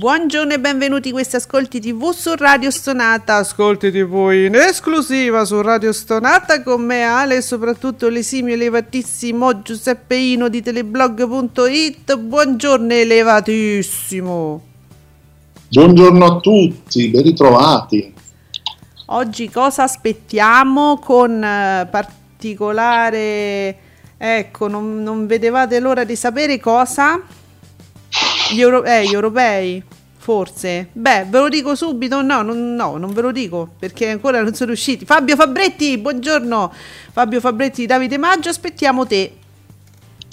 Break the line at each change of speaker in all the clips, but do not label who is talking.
Buongiorno e benvenuti in questi ascolti TV su Radio Stonata. Ascolti TV in esclusiva su Radio Stonata con me Ale e soprattutto l'esimio elevatissimo Giuseppeino di teleblog.it. Buongiorno elevatissimo.
Buongiorno a tutti, ben ritrovati.
Oggi cosa aspettiamo con eh, particolare... Ecco, non, non vedevate l'ora di sapere cosa? Gli, euro- eh, gli europei, forse. Beh, ve lo dico subito. No, non, no, non ve lo dico perché ancora non sono usciti. Fabio Fabretti, buongiorno. Fabio Fabretti Davide Maggio, aspettiamo te.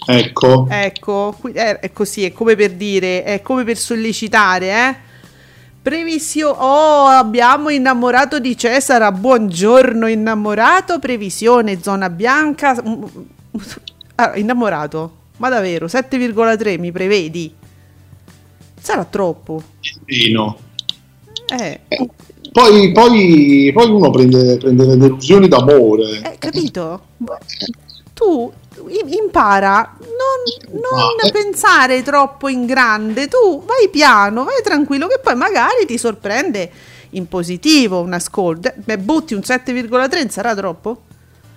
Ecco,
Ecco, eh, è così, è come per dire, è come per sollecitare, eh. Previsione. Oh, abbiamo innamorato di Cesara. Buongiorno, innamorato. Previsione, zona bianca. Mm, Ah, innamorato. Ma davvero, 7,3 mi prevedi? Sarà troppo.
meno.
Eh,
Eh, Poi, poi, poi uno prende, prende le delusioni d'amore.
eh, capito? Tu impara non, non
Ah, eh.
pensare troppo in grande, tu vai piano, vai tranquillo, che poi magari ti sorprende in positivo un ascolto. Beh, butti un 7,3 sarà troppo?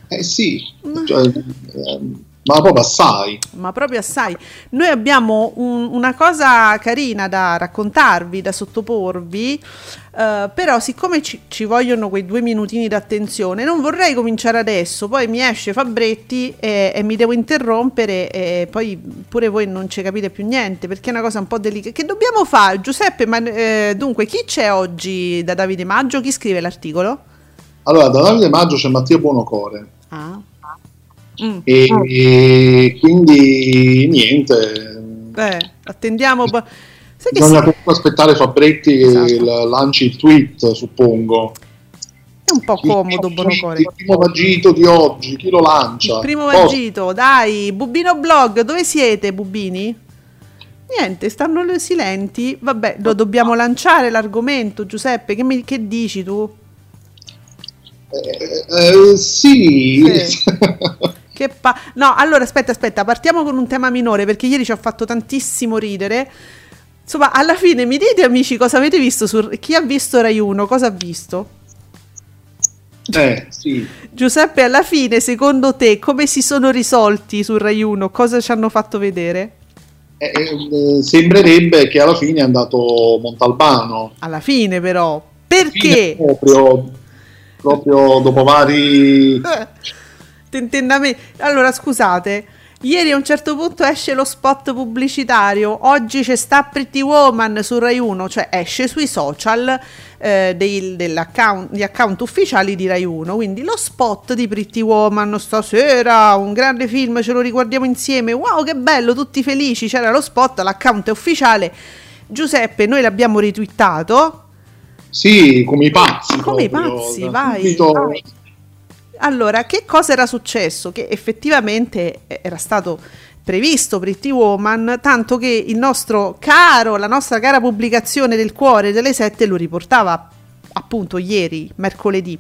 Eh sì, cioè, ehm, ma proprio assai.
Ma proprio assai. Noi abbiamo un- una cosa carina da raccontarvi, da sottoporvi, eh, però siccome ci, ci vogliono quei due minutini d'attenzione, non vorrei cominciare adesso, poi mi esce Fabretti e, e mi devo interrompere e poi pure voi non ci capite più niente, perché è una cosa un po' delicata. Che dobbiamo fare? Giuseppe, ma, eh, dunque, chi c'è oggi da Davide Maggio? Chi scrive l'articolo?
Allora, da Davide Maggio c'è Mattia Buonocore.
Ah. Mm.
E, e quindi niente.
Beh, attendiamo. bo- Sai
Bisogna comunque aspettare Fabretti che
Esatto.
il- lanci il tweet, suppongo.
è un po'
Il
comodo,
primo
Bonocore.
Il primo vagito di oggi, chi lo lancia?
Il primo
Oh,
vagito, dai, Bubino Blog, dove siete, Bubini? Niente, stanno silenti. Vabbè, lo dobbiamo lanciare l'argomento, Giuseppe. Che, mi- che dici tu?
eh, eh, sì.
Sì. Che pa- no, allora aspetta, aspetta, partiamo con un tema minore perché ieri ci ha fatto tantissimo ridere. Insomma, alla fine mi dite amici cosa avete visto su chi ha visto Rai 1, cosa ha visto?
Eh, sì.
Giuseppe, alla fine, secondo te, come si sono risolti su Rai 1? Cosa ci hanno fatto vedere?
Eh, eh, sembrerebbe che alla fine è andato Montalbano.
Alla fine, però.
Fine
Perché?
Proprio, proprio dopo vari...
Eh, tentenname- Allora, scusate. Ieri a un certo punto esce lo spot pubblicitario, oggi c'è sta Pretty Woman su Rai 1, cioè esce sui social eh, dei- dell'account, gli account ufficiali di Rai 1, quindi lo spot di Pretty Woman stasera, un grande film, ce lo riguardiamo insieme, wow che bello, tutti felici, c'era lo spot, l'account è ufficiale, Giuseppe noi l'abbiamo ritwittato,
Sì, come i pazzi.
Come i
proprio,
pazzi,
da
vai, vai. Allora, che cosa era successo? Che effettivamente era stato previsto Pretty Woman, tanto che il nostro caro, la nostra cara pubblicazione del cuore delle sette lo riportava appunto ieri, mercoledì.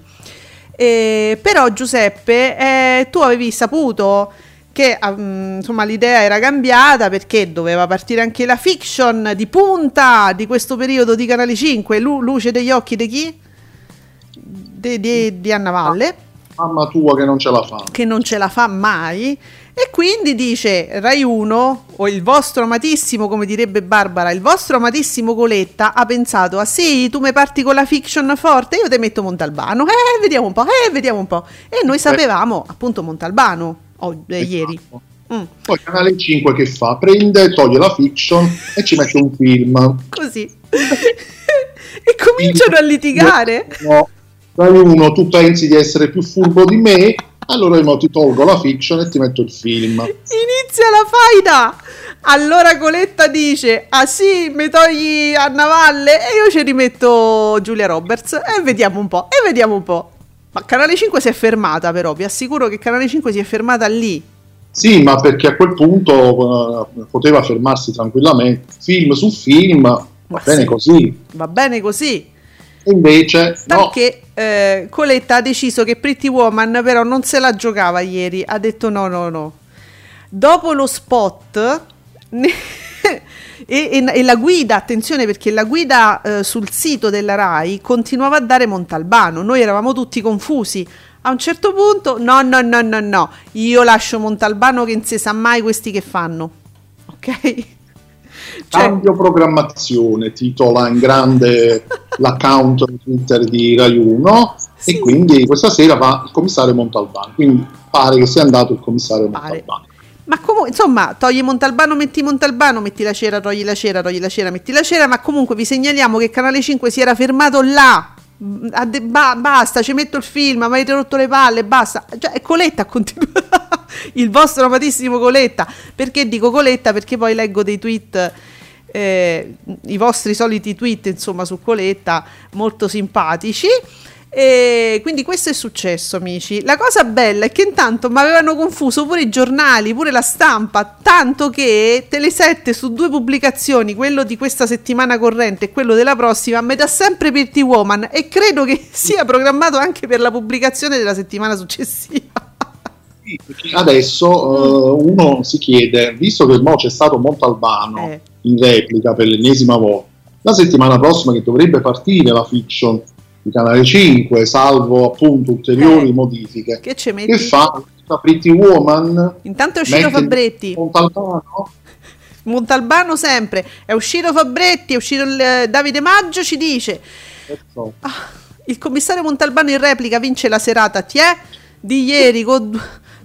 Eh, però Giuseppe, eh, tu avevi saputo che mm, insomma l'idea era cambiata perché doveva partire anche la fiction di punta di questo periodo di Canale 5, Lu- Luce degli occhi di chi? Di, di- di Anna Valle
Mamma tua che non ce la fa.
che non ce la fa mai. E quindi dice Rai 1 o il vostro amatissimo come direbbe Barbara il vostro amatissimo Coletta ha pensato ah sì tu mi parti con la fiction forte? Io te metto Montalbano. Eh vediamo un po' eh vediamo un po' e noi sapevamo appunto Montalbano oh, eh, ieri.
Esatto.
Mm,
Poi Canale 5 che fa? Prende, toglie la fiction e ci mette un film.
così. E cominciano a litigare.
No, Rai 1 tu pensi di essere più furbo di me, allora io ti tolgo la fiction e ti metto il film.
Inizia la faida! Allora Coletta dice: Ah sì, mi togli a Navalle e io ci rimetto Giulia Roberts e vediamo un po'. E vediamo un po'. Ma Canale 5 si è fermata, però vi assicuro che Canale 5 si è fermata lì.
Sì, ma perché a quel punto uh, poteva fermarsi tranquillamente, film su film, va ma bene sì, così.
Va bene così.
Invece,
perché no. eh, Coletta ha deciso che Pretty Woman però non se la giocava ieri, ha detto no, no, no. Dopo lo spot e, e, e, la guida, attenzione perché la guida eh, sul sito della RAI continuava a dare Montalbano, noi eravamo tutti confusi. A un certo punto, no, no, no, no, no, io lascio Montalbano che non si sa mai questi che fanno. Ok?
Cioè, Cambio programmazione, titola in grande l'account Twitter di Rai 1 sì. e quindi questa sera va il commissario Montalbano, quindi pare che sia andato il commissario pare. Montalbano.
Ma comunque, insomma, togli Montalbano, metti Montalbano, metti la cera, togli la cera, togli la cera, metti la cera, ma comunque vi segnaliamo che Canale 5 si era fermato là. Ba- basta, ci metto il film, mi avete rotto le palle, basta. Cioè, Coletta continua. il vostro amatissimo Coletta. Perché dico Coletta? Perché poi leggo dei tweet. Eh, i vostri soliti tweet insomma su Coletta molto simpatici e quindi questo è successo, amici. La cosa bella è che intanto mi avevano confuso pure i giornali, pure la stampa, tanto che Tele7 su due pubblicazioni, quello di questa settimana corrente e quello della prossima, mi dà sempre Pretty Woman e credo che sia programmato anche per la pubblicazione della settimana successiva.
Adesso uh, uno si chiede, visto che mo c'è stato Montalbano eh. in replica per l'ennesima volta, la settimana prossima che dovrebbe partire la fiction di Canale 5, salvo appunto ulteriori eh, modifiche.
Che ci metti?
Che fa Pretty Woman?
Intanto è uscito Fabretti.
Montalbano?
Montalbano sempre. È uscito Fabretti, è uscito il, eh, Davide Maggio, ci dice... Ah, il commissario Montalbano in replica vince la serata, ti è? Di ieri con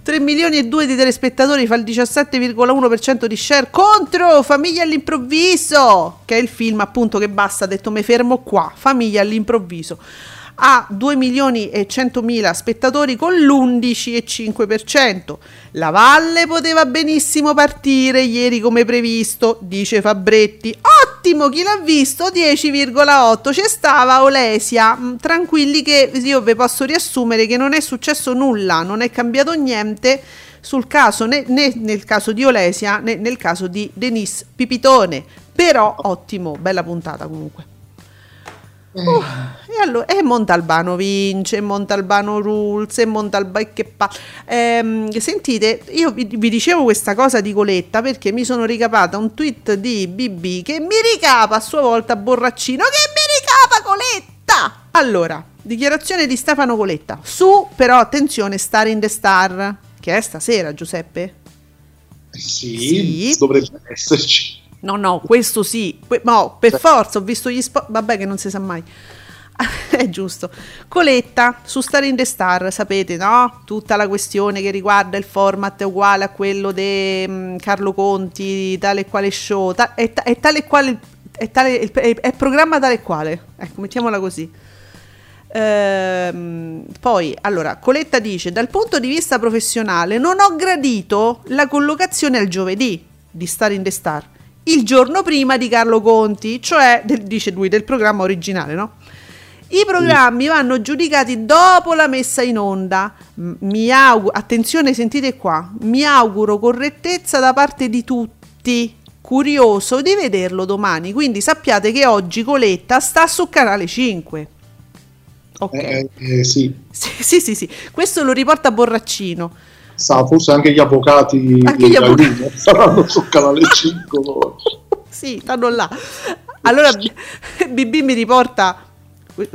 3 milioni e 2 di telespettatori fa il 17,1% di share contro Famiglia all'improvviso, che è il film appunto che basta, ha detto me fermo qua, Famiglia all'improvviso ha 2 milioni e 100 mila spettatori con l'11,5%. La Valle poteva benissimo partire ieri come previsto, dice Fabretti. Ottimo, chi l'ha visto? 10,8. C'è stava Olesia. Mm, tranquilli che io vi posso riassumere che non è successo nulla, non è cambiato niente sul caso né, né nel caso di Olesia né nel caso di Denise Pipitone. Però ottimo, bella puntata comunque. Uh, e allora e Montalbano vince, Montalbano rules, e Montalbano che pa. Ehm, sentite, io vi, vi, dicevo questa cosa di Coletta perché mi sono ricapata un tweet di BB che mi ricapa a sua volta Borraccino che mi ricapa Coletta. Allora, dichiarazione di Stefano Coletta. Su, però attenzione, Star in the Star, che è stasera, Giuseppe?
Sì, sì. dovrebbe esserci.
No, no, questo sì. Que- no, per forza, ho visto gli spot. Vabbè, che non si sa mai. È giusto. Coletta su Star in the Star, sapete, no? Tutta la questione che riguarda il format è uguale a quello di um, Carlo Conti, tale e quale show. Ta- è, ta- è, tale e quale. È, tale, è, è programma tale e quale. Ecco, mettiamola così. Ehm, poi, allora, Coletta dice: Dal punto di vista professionale, non ho gradito la collocazione al giovedì di Star in the Star il giorno prima di Carlo Conti, cioè, del, dice lui, del programma originale, no? I programmi vanno giudicati dopo la messa in onda. Mi auguro, attenzione, sentite qua, mi auguro correttezza da parte di tutti. Curioso di vederlo domani, quindi sappiate che oggi Coletta sta su canale 5.
Ok. Eh, eh, sì.
sì. Sì, sì, sì, questo lo riporta Borraccino
sa, forse anche gli avvocati
anche gli avvocati.
saranno sul canale 5
sì, stanno là allora BB mi riporta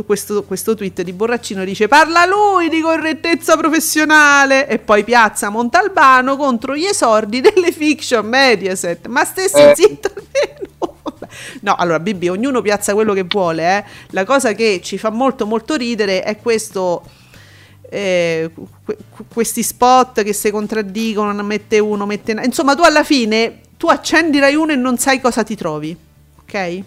questo, questo, tweet di Borraccino dice parla lui di correttezza professionale e poi piazza Montalbano contro gli esordi delle fiction Mediaset ma stessi eh. zitto no allora BB ognuno piazza quello che vuole eh. la cosa che ci fa molto molto ridere è questo eh, questi spot che si contraddicono, mette uno, mette insomma tu alla fine tu accendi Rai 1 e non sai cosa ti trovi. Ok?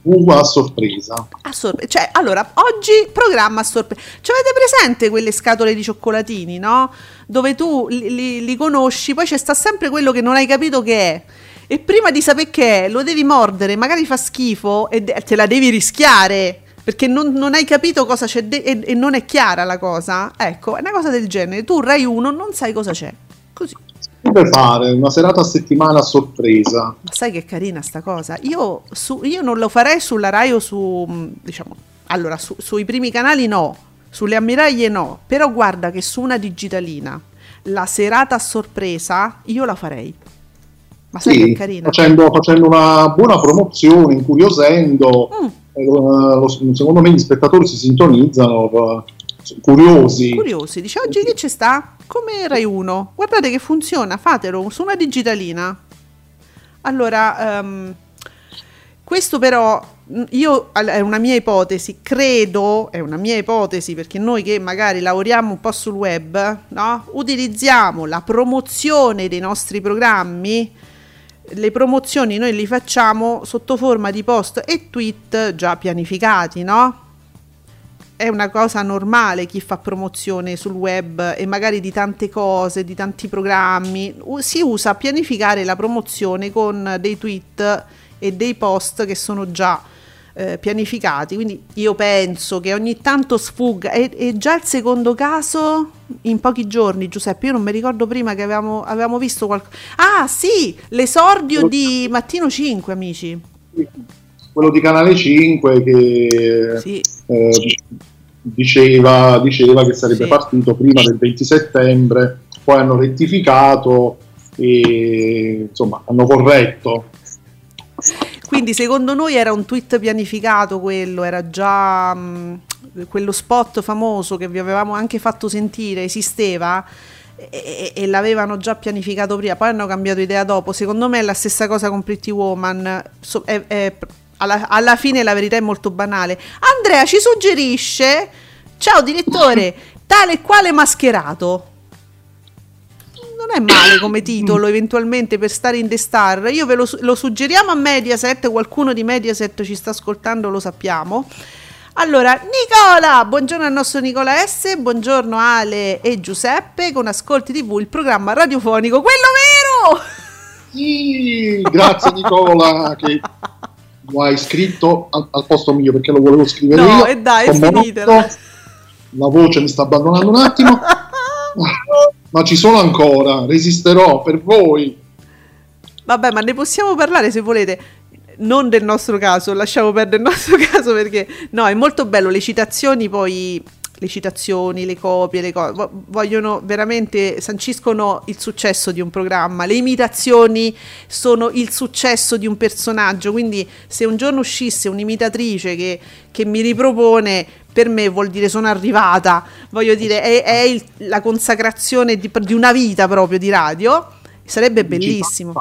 Uva a sorpresa.
A sorpresa. Cioè, allora, oggi programma a sorpresa. Cioè, avete presente quelle scatole di cioccolatini, no? Dove tu li, li, li conosci, poi c'è sta sempre quello che non hai capito che è. E prima di sapere che è, lo devi mordere, magari fa schifo e te la devi rischiare perché non, non, hai capito cosa c'è de- e, e, non è chiara la cosa. Ecco, è una cosa del genere. Tu Rai 1 non sai cosa c'è. Così.
Per fare una serata a settimana a sorpresa.
Ma sai che carina sta cosa? Io, su, io non lo farei sulla Rai o su, diciamo, allora, su, sui primi canali no, sulle ammiraglie no, però guarda che su una digitalina la serata a sorpresa io la farei.
Ma sai sì, che carina? Facendo, facendo, una buona promozione, incuriosendo. Mm secondo me gli spettatori si sintonizzano eh, curiosi.
Curiosi, dice oggi che ci sta? Come Rai 1. Guardate che funziona, fatelo su una digitalina. Allora, um, questo però io è una mia ipotesi, credo, è una mia ipotesi perché noi che magari lavoriamo un po' sul web, no? utilizziamo la promozione dei nostri programmi le promozioni noi li facciamo sotto forma di post e tweet già pianificati, no? È una cosa normale chi fa promozione sul web e magari di tante cose, di tanti programmi, si usa pianificare la promozione con dei tweet e dei post che sono già eh, pianificati. Quindi io penso che ogni tanto sfugga. E, e, già il secondo caso in pochi giorni, Giuseppe. Io non mi ricordo prima che avevamo, avevamo visto qualcosa. Ah, sì, l'esordio di Mattino 5, amici.
Quello di Canale 5 che sì. eh, diceva, diceva, che sarebbe sì. partito prima del 20 settembre, poi hanno rettificato e insomma hanno corretto
quindi secondo noi era un tweet pianificato quello, era già mh, mm, quello spot famoso che vi avevamo anche fatto sentire, esisteva e, e, l'avevano già pianificato prima, poi hanno cambiato idea dopo. Secondo me è la stessa cosa con Pretty Woman. So, è, è, alla, alla fine la verità è molto banale. Andrea ci suggerisce, ciao direttore, tale e quale mascherato non è male come titolo eventualmente per stare in The Star. Io ve lo, lo, suggeriamo a Mediaset, qualcuno di Mediaset ci sta ascoltando, lo sappiamo. Allora, Nicola, buongiorno al nostro Nicola S, buongiorno Ale e Giuseppe con Ascolti TV, il programma radiofonico, quello vero!
Sì, grazie Nicola che lo hai scritto al, al, posto mio perché lo volevo scrivere no, io.
E dai, finitela.
La voce mi sta abbandonando un attimo. ma ci sono ancora, resisterò per voi.
Vabbè, ma ne possiamo parlare se volete. Non del nostro caso, lasciamo perdere il nostro caso perché no, è molto bello. Le citazioni poi le citazioni, le copie, le cose, vogliono veramente sanciscono il successo di un programma. Le imitazioni sono il successo di un personaggio. Quindi, se un giorno uscisse un'imitatrice che, che mi ripropone, per me vuol dire sono arrivata. Voglio dire, è, è il, la consacrazione di, di, una vita proprio di radio. Sarebbe bellissimo.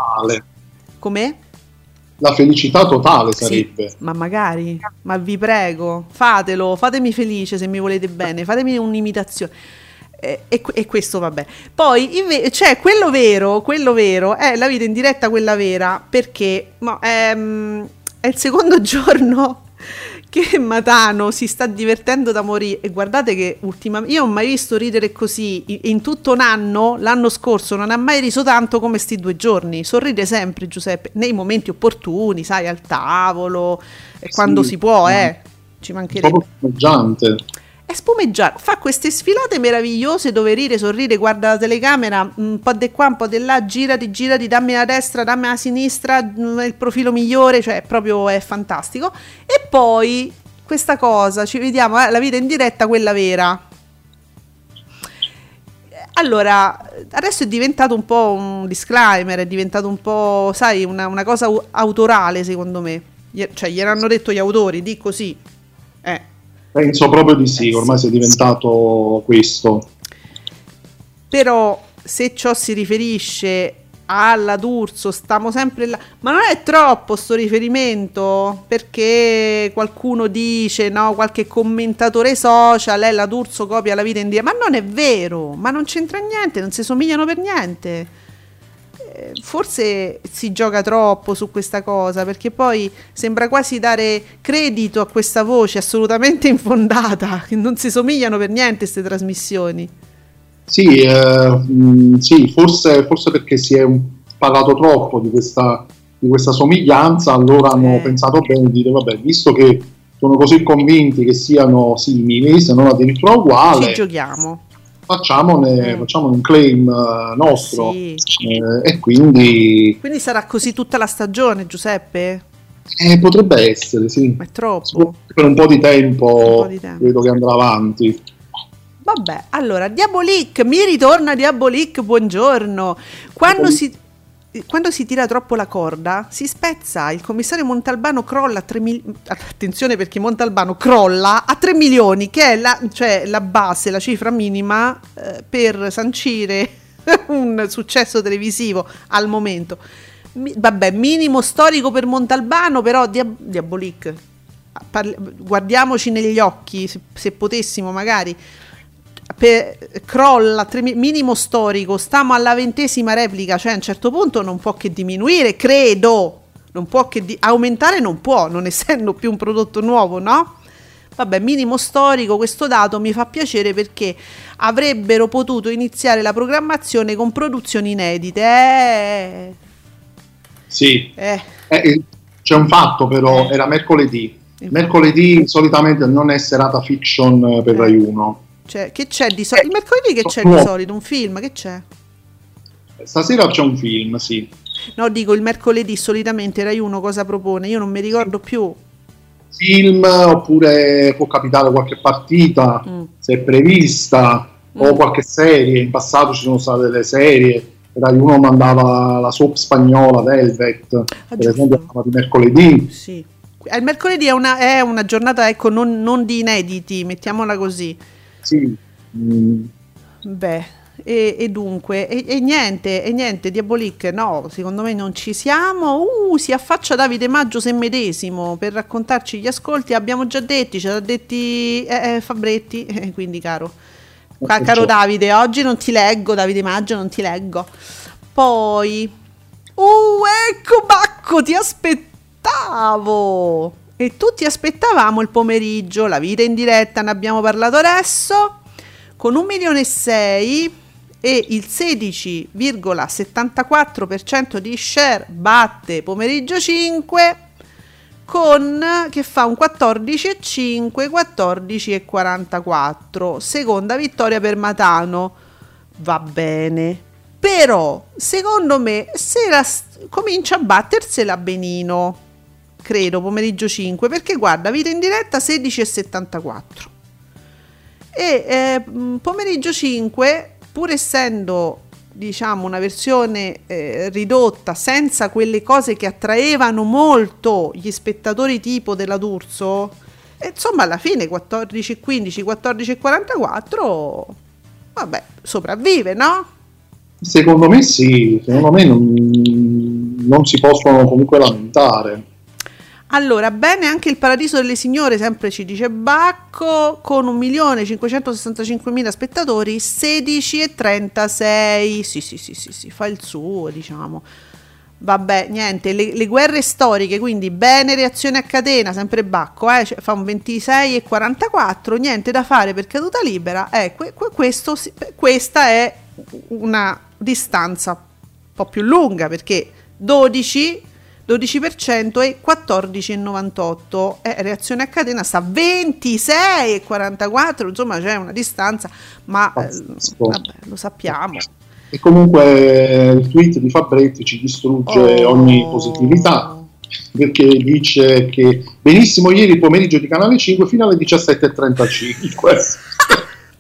Com'è?
La felicità totale sarebbe.
Sì, ma magari, ma vi prego, fatelo, fatemi felice se mi volete bene, fatemi un'imitazione. E, e, e questo vabbè. Poi inve- cioè, quello vero, quello vero è la vita in diretta, quella vera, perché ma, ehm, è il secondo giorno che Matano si sta divertendo da morire? E guardate che ultimamente io non ho mai visto ridere così in tutto un anno l'anno scorso non ha mai riso tanto come sti due giorni. Sorride sempre Giuseppe nei momenti opportuni sai al tavolo e quando si può eh ci mancherebbe è spumeggiante, fa queste sfilate meravigliose dove ride, sorride, guarda la telecamera, un po' di qua, un po' di là, girati, girati, dammi la destra, dammi la sinistra, mm, il profilo migliore, cioè proprio è fantastico. E poi questa cosa, ci vediamo, eh, la vita in diretta, quella vera. Allora, adesso è diventato un po' un disclaimer, è diventato un po', sai, una, una cosa autorale secondo me. Cioè, gliel'hanno detto gli autori, di così. Eh
Penso proprio di sì, ormai sia diventato questo.
Però se ciò si riferisce alla D'Urso, stiamo sempre là. Ma non è troppo sto riferimento? Perché qualcuno dice, no, qualche commentatore social, eh, la D'Urso copia la vita in dia. Ma non è vero, ma non c'entra niente, non si somigliano per niente. Eh, forse si gioca troppo su questa cosa perché poi sembra quasi dare credito a questa voce assolutamente infondata, che non si somigliano per niente queste trasmissioni.
Sì, eh, mh, sì forse, forse, perché si è parlato troppo di questa, di questa somiglianza, allora hanno eh. pensato bene di dire, vabbè, visto che sono così convinti che siano simili, se non addirittura uguali,
ci giochiamo
facciamone, mm. facciamone un claim uh, nostro sì. eh, e quindi...
Quindi sarà così tutta la stagione, Giuseppe?
Eh, potrebbe essere, sì.
Ma è troppo.
Per un po' di tempo, po di tempo. credo che andrà avanti.
Vabbè, allora, Diabolic, mi ritorna Diabolic, buongiorno. Quando si quando si tira troppo la corda si spezza, il commissario Montalbano crolla a 3 milioni, attenzione perché Montalbano crolla a 3 milioni, che è la, cioè la base, la cifra minima eh, per sancire un successo televisivo al momento. Mi, vabbè, minimo storico per Montalbano, però dia, Diabolic, parli, guardiamoci negli occhi, se, se potessimo magari per, crolla tre, minimo storico, stiamo alla ventesima replica, cioè a un certo punto non può che diminuire, credo, non può che di- aumentare non può, non essendo più un prodotto nuovo, no? Vabbè, minimo storico, questo dato mi fa piacere perché avrebbero potuto iniziare la programmazione con produzioni inedite. Eh.
Sì, eh. Eh, c'è un fatto però, eh. era mercoledì. Mercoledì solitamente non è serata fiction per Rai 1
cioè, che c'è di solito? Il mercoledì che c'è di solito? Un film? Che c'è?
Stasera c'è un film, sì.
No, dico il mercoledì solitamente Rai 1 cosa propone? Io non mi ricordo più.
Film oppure può capitare qualche partita mm. se è prevista mm. o qualche serie. In passato ci sono state delle serie. Rai 1 mandava la soap spagnola Velvet, ah, per esempio, di mercoledì.
Sì. Il mercoledì è una, è una giornata ecco, non, non di inediti, mettiamola così
sì. Mm.
Beh, e, e dunque, e, e, niente, e niente, Diabolic, no, secondo me non ci siamo. Uh, si affaccia Davide Maggio se medesimo per raccontarci gli ascolti. Abbiamo già detti, ce l'ha detti eh, eh, Fabretti, eh, quindi caro. Ca- caro Davide, oggi non ti leggo, Davide Maggio, non ti leggo. Poi, uh, ecco Bacco, ti aspettavo. E tutti aspettavamo il pomeriggio, la vita in diretta, ne abbiamo parlato adesso, con un milione e sei e il 16,74% di share batte pomeriggio 5 con che fa un 14,5 14,44 seconda vittoria per Matano. Va bene. Però secondo me se la, comincia a battersela benino credo, pomeriggio 5, perché guarda, vita in diretta 16,74. E eh, pomeriggio 5, pur essendo diciamo una versione eh, ridotta senza quelle cose che attraevano molto gli spettatori tipo della D'Urso e insomma alla fine 14,15 14,44 vabbè sopravvive no?
secondo me sì secondo me non, non si possono comunque lamentare
allora, bene anche il Paradiso delle Signore, sempre ci dice Bacco, con 1.565.000 spettatori, 16,36. Sì, sì, sì, sì, sì, fa il suo, diciamo. Vabbè, niente, le, le, guerre storiche, quindi bene reazione a catena, sempre Bacco, eh, cioè, fa un 26,44, niente da fare per caduta libera. Eh, que, que, questo, questa è una distanza un po' più lunga, perché 12 12% e 14,98 eh, reazione a catena sta a 26,44 insomma c'è una distanza ma eh, vabbè, lo sappiamo.
E comunque il tweet di Fabretti ci distrugge oh. ogni positività perché dice che benissimo ieri pomeriggio di Canale 5 fino alle 17.35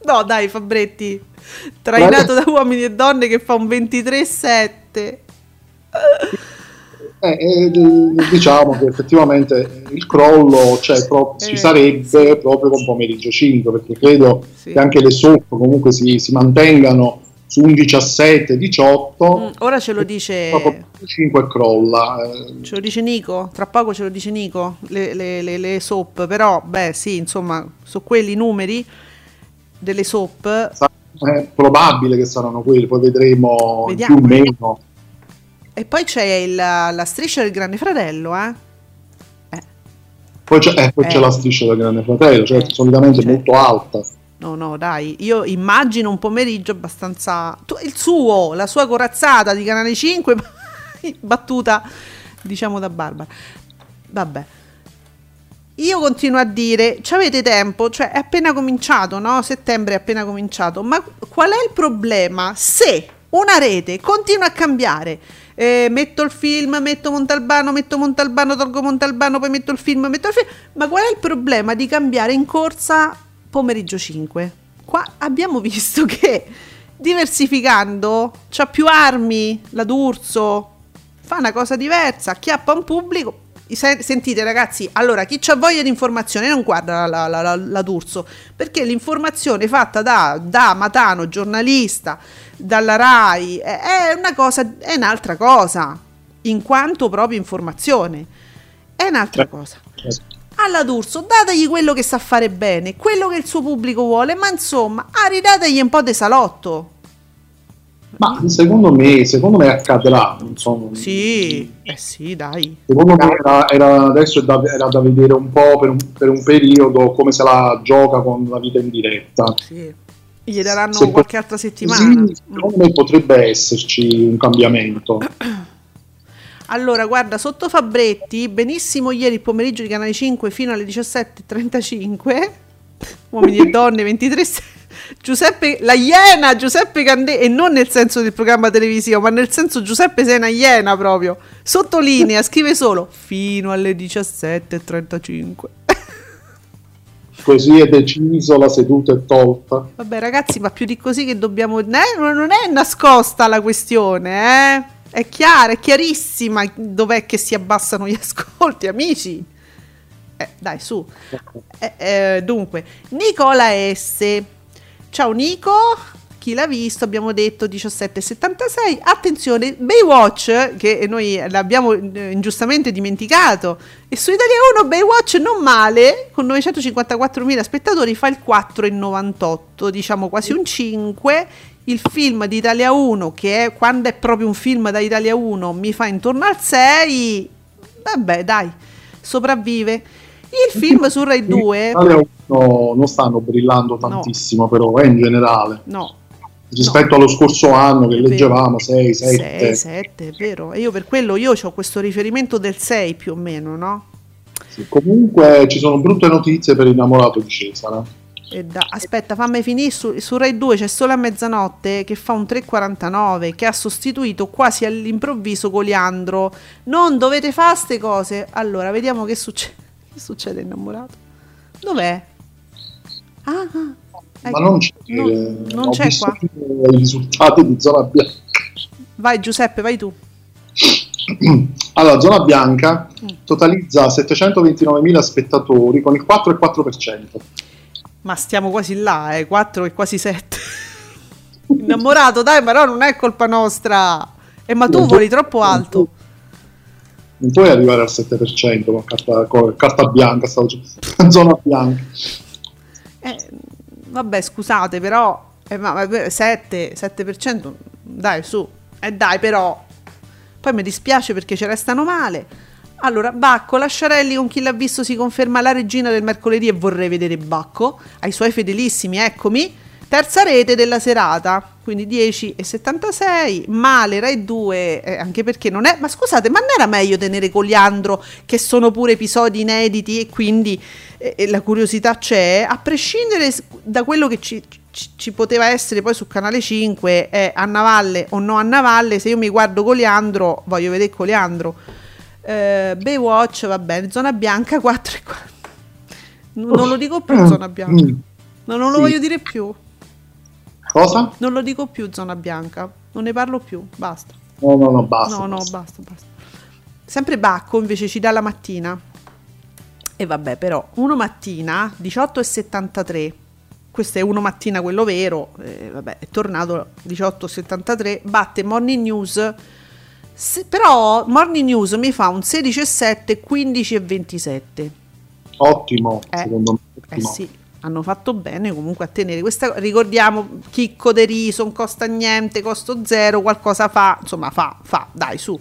no dai Fabretti trainato da uomini e donne che fa un 23,7
eh, eh, diciamo che effettivamente il crollo cioè, pro- ci eh, sarebbe proprio con pomeriggio 5 perché credo sì. che anche le soap comunque si, si mantengano su un 17-18 mm,
ora ce lo dice
5 crolla
eh. ce lo dice Nico tra poco ce lo dice Nico le, le, le, le soap però beh sì insomma su quelli numeri delle soap
è probabile che saranno quelli poi vedremo Vediamo. più o meno
E poi c'è il, la striscia del Grande Fratello, eh?
eh. Poi, c'è, eh, poi eh. c'è, la striscia del Grande Fratello, cioè eh. solitamente cioè. molto alta.
No, no, dai, io immagino un pomeriggio abbastanza... Il suo, la sua corazzata di Canale 5, battuta, diciamo, da Barbara. Vabbè. Io continuo a dire, ci avete tempo, cioè è appena cominciato, no? Settembre è appena cominciato, ma qual è il problema se una rete continua a cambiare? Eh, metto il film, metto Montalbano, metto Montalbano, tolgo Montalbano, poi metto il film, metto il film. Ma qual è il problema di cambiare in corsa pomeriggio 5? Qua abbiamo visto che diversificando c'ha più armi, la D'Urso fa una cosa diversa, acchiappa un pubblico, Sentite ragazzi, allora chi ha voglia di informazione non guarda la, la, la, la D'Urso, perché l'informazione fatta da, da, Matano, giornalista, dalla RAI, è, una cosa, è un'altra cosa, in quanto proprio informazione, è un'altra certo. cosa. Alla D'Urso dategli quello che sa fare bene, quello che il suo pubblico vuole, ma insomma, aridategli un po' di salotto
ma secondo me, secondo me accadrà. Insomma.
Sì, eh sì, dai.
Secondo me era, era adesso da, era da vedere un po' per un, per un, periodo come se la gioca con la vita in diretta.
Sì. Gli daranno se qualche po- altra settimana.
Sì, secondo me potrebbe esserci un cambiamento.
Allora, guarda, sotto Fabretti, benissimo ieri pomeriggio di Canale 5 fino alle 17.35, uomini e donne 23 Giuseppe, la iena Giuseppe Candela, e non nel senso del programma televisivo, ma nel senso Giuseppe sei una iena proprio. Sottolinea, scrive solo fino alle 17.35.
Così è deciso, la seduta è tolta.
Vabbè ragazzi, ma più di così che dobbiamo... Eh, non è nascosta la questione, eh? È chiara, è chiarissima dov'è che si abbassano gli ascolti, amici. Eh, dai, su. Eh, eh, dunque, Nicola S Ciao Nico, chi l'ha visto? Abbiamo detto 1776 attenzione Baywatch che noi l'abbiamo eh, ingiustamente dimenticato e su Italia 1 Baywatch non male con 954.000 spettatori fa il 4,98 diciamo quasi un 5 il film di Italia 1 che è quando è proprio un film da Italia 1 mi fa intorno al 6 vabbè dai sopravvive il film su Rai 2
no, non stanno brillando tantissimo, no. però eh, in generale.
No.
Rispetto no. allo scorso anno che leggevamo 6, 7.
6, 7, è vero. E io per quello io ho questo riferimento del 6 più o meno, no?
Sì, comunque ci sono brutte notizie per l'innamorato di Cesare.
Da, aspetta, fammi finire. Su, su, Rai 2 c'è solo a mezzanotte che fa un 3,49 che ha sostituito quasi all'improvviso Coliandro. Non dovete fare queste cose. Allora, vediamo che succede. Che succede, innamorato? Dov'è?
Ah, ah, ecco. Ma non c'è,
no, non c'è qua.
i risultati di zona bianca.
Vai Giuseppe, vai tu.
Allora, zona bianca mm. totalizza 729.000 spettatori con il 4,4%.
Ma stiamo quasi là, eh, 4 e quasi 7. Innamorato, dai, però non è colpa nostra. Eh, ma tu voli troppo alto.
Non puoi arrivare al 7% con carta, con carta bianca, stavo dicendo, zona bianca.
Eh, vabbè, scusate, però eh, ma, 7, 7%, dai, su. Eh dai, però. Poi mi dispiace perché ci restano male. Allora, Bacco, Lasciarelli con chi l'ha visto si conferma la regina del mercoledì e vorrei vedere Bacco. Ai suoi fedelissimi, eccomi. Terza rete della serata, quindi 10 e 76. Male, Rai 2, eh, anche perché non è... Ma scusate, ma non era meglio tenere Coliandro, che sono pure episodi inediti e quindi eh, la curiosità c'è, a prescindere da quello che ci, ci, ci, poteva essere poi su Canale 5, è a Navalle o no a Navalle, se io mi guardo Coliandro, voglio vedere Coliandro. Eh, Baywatch, va bene, Zona Bianca 4 e 4. Non, non lo dico più mm. Zona Bianca, mm. no, non lo sì. voglio dire più.
Cosa?
Non lo dico più Zona Bianca, non ne parlo più, basta.
No, no, no, basta.
No, no, basta, basta. Sempre Bacco invece ci dà la mattina. E vabbè, però, uno mattina, 18,73, questo è uno mattina quello vero, eh, vabbè, è tornato 18,73, batte Morning News, se, però Morning News mi fa un 16,7, 15,27.
Ottimo, eh, secondo me.
Eh sì, hanno fatto bene comunque a tenere. Questa ricordiamo chicco de riso non costa niente costo zero qualcosa fa insomma fa fa dai su.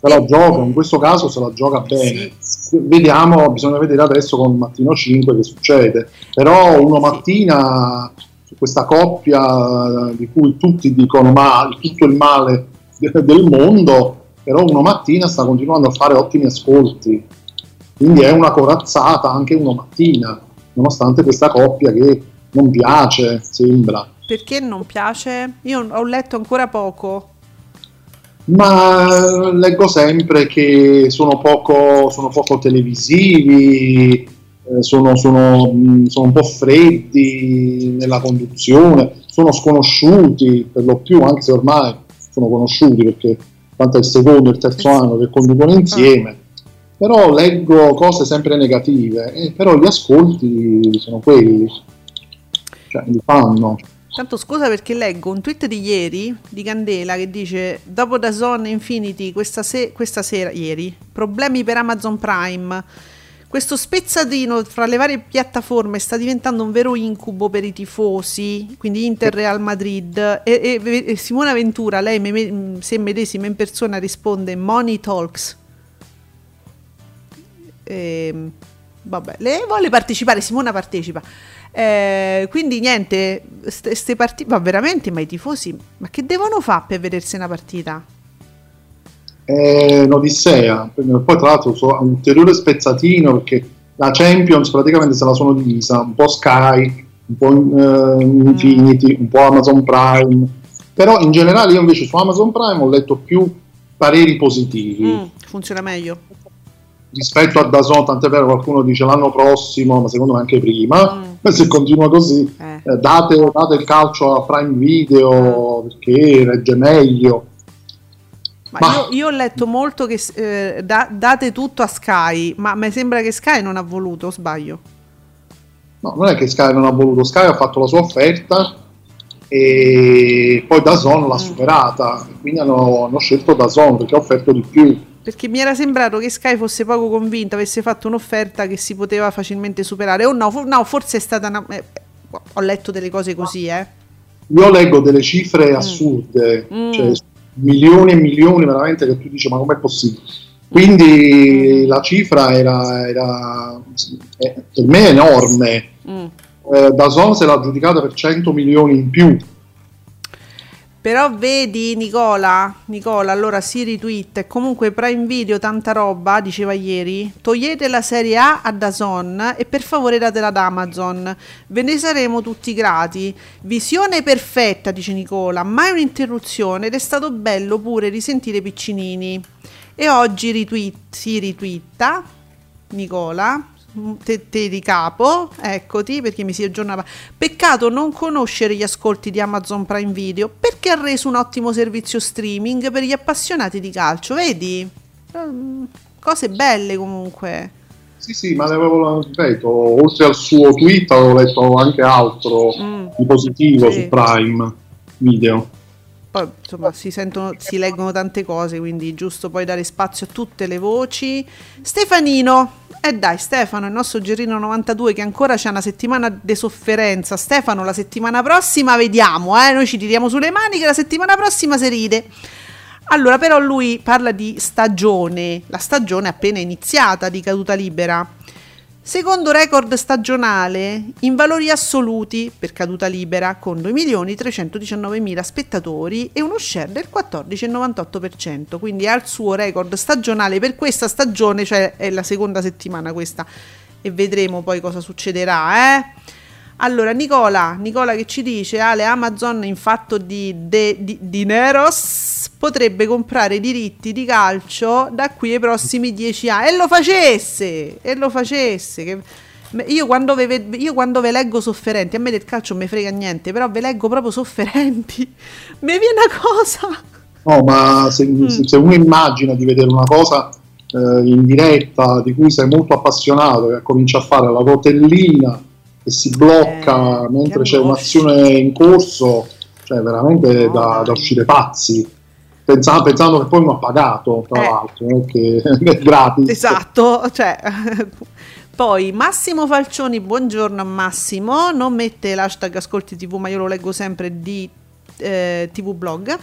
Se la gioca in questo caso se la gioca bene. Sì. vediamo bisogna vedere adesso con Mattino 5 che succede. Però uno mattina su questa coppia di cui tutti dicono ma tutto il male del mondo però uno mattina sta continuando a fare ottimi ascolti. Quindi è una corazzata anche uno mattina nonostante questa coppia che non piace, sembra.
Perché non piace? Io ho letto ancora poco.
Ma leggo sempre che sono poco, sono poco televisivi, eh, sono, sono, sono, un po' freddi nella conduzione, sono sconosciuti per lo più, anche se ormai sono conosciuti perché tanto è il secondo e il terzo anno che conducono insieme però leggo cose sempre negative, eh, però gli ascolti sono quelli, cioè li fanno.
Tanto scusa perché leggo un tweet di ieri di Candela che dice dopo da Zone Infinity questa, se- questa sera, ieri, problemi per Amazon Prime. Questo spezzatino fra le varie piattaforme sta diventando un vero incubo per i tifosi, quindi Inter Real Madrid. E, e, e Simona Ventura, lei me, se medesima in persona risponde Money Talks. E, ehm, vabbè, lei vuole partecipare, Simona partecipa. Eh, quindi niente, queste partite, ma veramente, ma i tifosi, ma che devono fare per vedersi una partita?
È un'odissea, poi tra l'altro so, un ulteriore spezzatino perché la Champions praticamente se la sono divisa, un po' Sky, un po' uh, Infinity, mm. un po' Amazon Prime, però in generale io invece su Amazon Prime ho letto più pareri positivi. Mm,
funziona meglio
rispetto a Dazon, tant'è vero qualcuno dice l'anno prossimo, ma secondo me anche prima, mm. se continua così, eh. Eh, date, date, il calcio a Prime Video mm. perché regge meglio.
Ma, ma io, io, ho letto molto che eh, da, date tutto a Sky, ma mi sembra che Sky non ha voluto, sbaglio?
No, non è che Sky non ha voluto, Sky ha fatto la sua offerta e poi Dazon l'ha mm. superata, quindi hanno, hanno scelto Dazon perché ha offerto di più
perché mi era sembrato che Sky fosse poco convinta, avesse fatto un'offerta che si poteva facilmente superare. O no, for- no forse è stata una... eh, ho letto delle cose così, eh.
Io leggo delle cifre mm. assurde, mm. cioè milioni e milioni veramente che tu dici ma com'è possibile? Quindi mm. la cifra era, era per me enorme. Mm. Eh, da Zon se l'ha giudicata per 100 milioni in più
però vedi Nicola, Nicola, allora si retweet e comunque Prime Video tanta roba, diceva ieri, togliete la serie A a Dazon e per favore datela ad Amazon, ve ne saremo tutti grati. Visione perfetta, dice Nicola, mai un'interruzione ed è stato bello pure risentire Piccinini. E oggi retweet, si ritwitta Nicola, te, te di capo, eccoti perché mi si aggiornava. Peccato non conoscere gli ascolti di Amazon Prime Video perché ha reso un ottimo servizio streaming per gli appassionati di calcio, vedi? Mm, cose belle comunque.
Sì, sì, ma ne avevo, ripeto, oltre al suo tweet avevo letto anche altro mm. di positivo sì. su Prime Video.
Poi insomma si, sentono, si leggono tante cose, quindi giusto poi dare spazio a tutte le voci. Stefanino, e eh dai, Stefano, il nostro Gerino 92 che ancora c'è una settimana di sofferenza. Stefano, la settimana prossima vediamo, eh? Noi ci tiriamo sulle mani che la settimana prossima si ride. Allora, però lui parla di stagione, la stagione appena iniziata di caduta libera. Secondo record stagionale in valori assoluti per caduta libera con 2.319.000 spettatori e uno share del 14,98%, quindi è al suo record stagionale per questa stagione, cioè è la seconda settimana questa e vedremo poi cosa succederà, eh? Allora, Nicola, Nicola che ci dice, Ale, Amazon in fatto di, de, di dineros potrebbe comprare i diritti di calcio da qui ai prossimi dieci anni. E lo facesse! E lo facesse! Che... Io quando, ve, io quando ve leggo sofferenti, a me del calcio non mi frega niente, però ve leggo proprio sofferenti, mi viene una cosa.
No, ma se, mm. se uno immagina di vedere una cosa eh, in diretta di cui sei molto appassionato, e comincia a fare la rotellina e si blocca eh, mentre c'è un'azione in corso, cioè veramente no, da, da, uscire pazzi. Pensando, pensando, che poi mi ha pagato, tra eh. l'altro, che è gratis.
Esatto, cioè, Poi Massimo Falcioni, buongiorno a Massimo, non mette l'hashtag Ascolti TV, ma io lo leggo sempre di eh, TV Blog.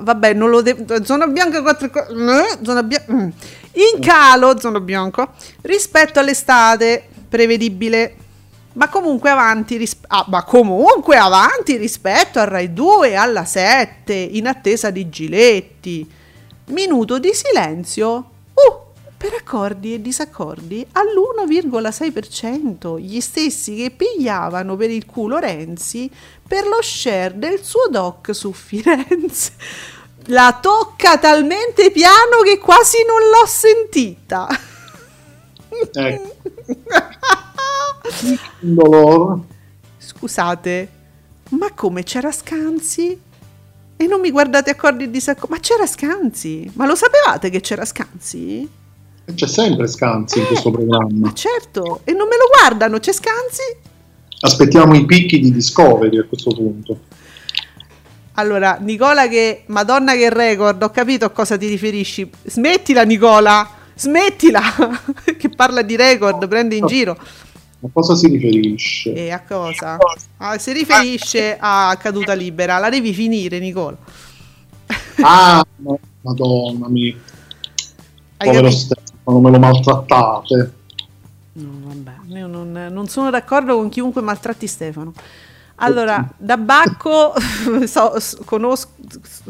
Vabbè, non lo devo. Zona bianca 4 eh, zona bia- mm. In calo, zona bianco, rispetto all'estate, prevedibile. Ma comunque avanti, ris- ah, ma comunque avanti rispetto al Rai 2 alla 7, in attesa di Giletti. Minuto di silenzio per accordi e disaccordi all'1,6%, gli stessi che pigliavano per il culo Renzi per lo share del suo doc su Firenze. La tocca talmente piano che quasi non l'ho sentita.
Ecco.
Scusate, ma come c'era Scanzi? E non mi guardate accordi e disaccordi? Ma c'era Scanzi? Ma lo sapevate che c'era Scanzi?
C'è sempre Scanzi in questo programma.
Ma certo, e non me lo guardano, c'è Scanzi?
Aspettiamo i picchi di Discovery a questo punto.
Allora, Nicola che... Madonna che record, ho capito a cosa ti riferisci. Smettila Nicola, smettila, che parla di record, prende in giro.
A cosa si riferisce?
E a cosa? Ah, si riferisce a caduta libera, la devi finire Nicola.
Ah, madonna mia. Povero Stefano me lo maltrattate.
No, vabbè, io non, non sono d'accordo con chiunque maltratti Stefano. Allora, da Bacco so, conosco,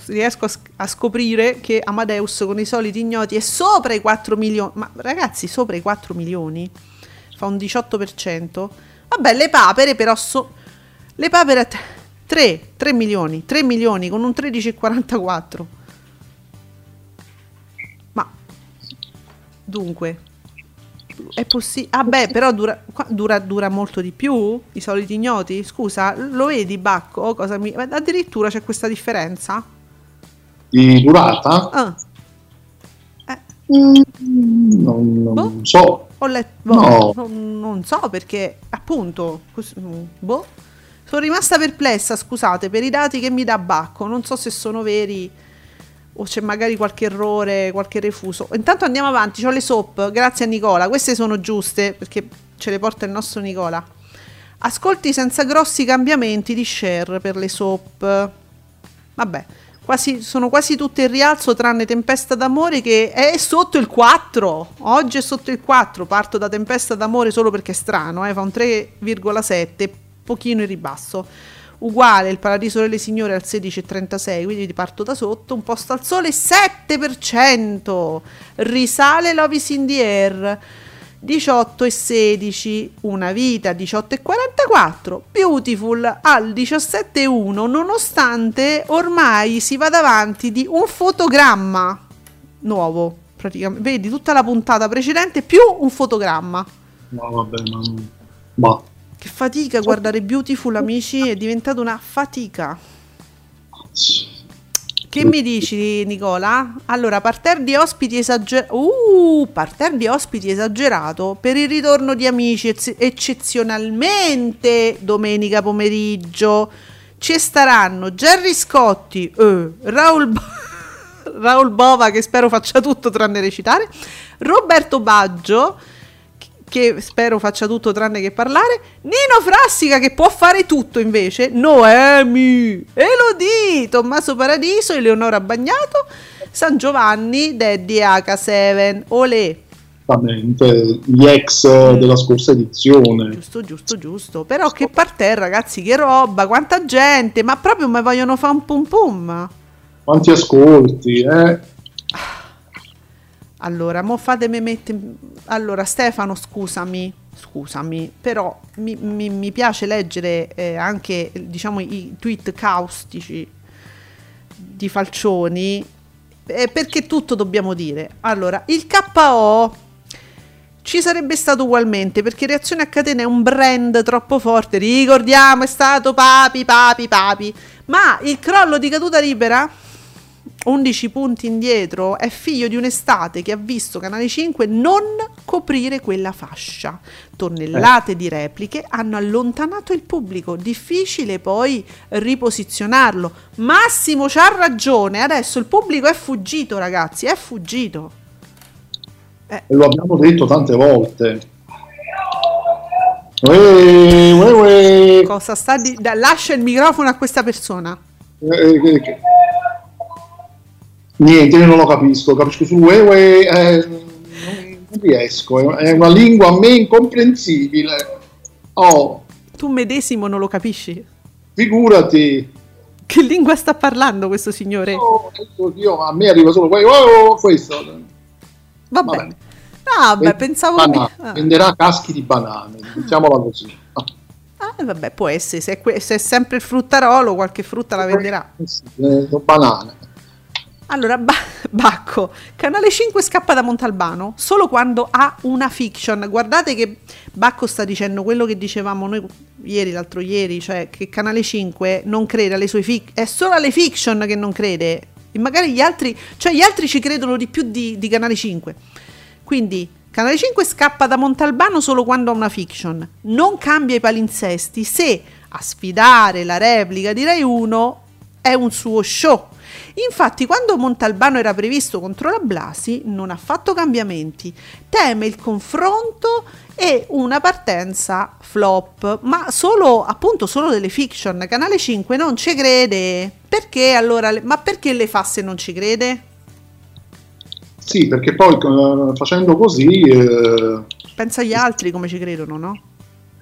riesco a, scoprire che Amadeus con i soliti ignoti è sopra i 4 milioni. Ma ragazzi, sopra i 4 milioni fa un 18%. Vabbè, le papere però so, le papere 3, 3 milioni, 3 milioni con un 13,44. Dunque, è possibile. Ah, beh, però dura, dura, dura, molto di più? I soliti ignoti? Scusa, lo vedi, Bacco? Cosa mi... Addirittura c'è questa differenza?
Di durata? Ah. Eh. Mm, non, non boh. so.
Ho letto. Boh, no. non, non, so perché, appunto. Boh. Sono rimasta perplessa, scusate, per i dati che mi dà Bacco. Non so se sono veri o c'è magari qualche errore, qualche refuso. Intanto andiamo avanti, ho le soap, grazie a Nicola, queste sono giuste perché ce le porta il nostro Nicola. Ascolti senza grossi cambiamenti di share per le soap. Vabbè, quasi, sono quasi tutte in rialzo tranne Tempesta d'amore che è sotto il 4. Oggi è sotto il 4, parto da Tempesta d'amore solo perché è strano, eh, fa un 3,7, pochino in ribasso uguale il Paradiso delle Signore al 16,36, quindi parto da sotto, un posto al sole 7%, risale Love is in the air 18 e 16, una vita 18 e 44, Beautiful al 17 e 1, nonostante ormai si va davanti di un fotogramma nuovo, praticamente, vedi tutta la puntata precedente più un fotogramma.
No, vabbè, ma... ma
che fatica guardare Beautiful, amici, è diventata una fatica. Che mi dici, Nicola? Allora, parterre di ospiti esagerato. Uh, parterre di ospiti esagerato per il ritorno di amici ecce- eccezionalmente domenica pomeriggio. Ci staranno Gerry Scotti, eh, Raul, Bo- Raul Bova, che spero faccia tutto tranne recitare, Roberto Baggio che spero faccia tutto tranne che parlare, Nino Frassica che può fare tutto invece, Noemi, Elodie, Tommaso Paradiso, Eleonora Bagnato, San Giovanni, Daddy H7, Olè.
Gli ex mm. della scorsa edizione.
Giusto, giusto, giusto. Però che partè ragazzi, che roba, quanta gente, ma proprio mi vogliono fare un pum pum.
Quanti ascolti, eh?
Allora, mo fatemi mettere... Allora, Stefano, scusami, scusami, però mi, mi, mi piace leggere eh, anche, diciamo, i tweet caustici di Falcioni, eh, perché tutto dobbiamo dire. Allora, il KO ci sarebbe stato ugualmente, perché Reazione a Catena è un brand troppo forte, ricordiamo, è stato papi, papi, papi, ma il crollo di caduta libera 11 punti indietro, è figlio di un'estate che ha visto Canale 5 non coprire quella fascia. Tonnellate eh. di repliche hanno allontanato il pubblico, difficile poi riposizionarlo. Massimo c'ha ragione, adesso il pubblico è fuggito ragazzi, è fuggito.
Eh. Lo abbiamo detto tante volte. Uè, uè, uè.
Cosa sta di... Da, lascia il microfono a questa persona.
Eh, eh Niente, io non lo capisco. Capisco sul uè, uè eh, non riesco. È una lingua a me incomprensibile. Oh.
Tu medesimo non lo capisci?
Figurati.
Che lingua sta parlando questo signore?
Oh, io, a me arriva solo oh, questo.
Va Vabbè. bene. Ah, beh, pensavo
banane. Ah. Venderà caschi di banane, diciamola così.
Ah, vabbè, può essere, se è, que- se è, sempre il fruttarolo, qualche frutta la venderà.
Sì, eh, banane.
Allora, ba- Bacco, Canale 5 scappa da Montalbano solo quando ha una fiction. Guardate che Bacco sta dicendo quello che dicevamo noi ieri, l'altro ieri, cioè che Canale 5 non crede alle sue fiction, è solo alle fiction che non crede. E magari gli altri, cioè gli altri ci credono di più di, di Canale 5. Quindi Canale 5 scappa da Montalbano solo quando ha una fiction. Non cambia i palinsesti se a sfidare la replica di Rai 1 è un suo show Infatti, quando Montalbano era previsto contro la Blasi, non ha fatto cambiamenti, teme il confronto e una partenza flop, ma solo appunto solo delle fiction. Canale 5 non ci crede. Perché allora? Ma perché le fa se non ci crede?
Sì, perché poi uh, facendo così. Uh,
Pensa agli altri come ci credono, no?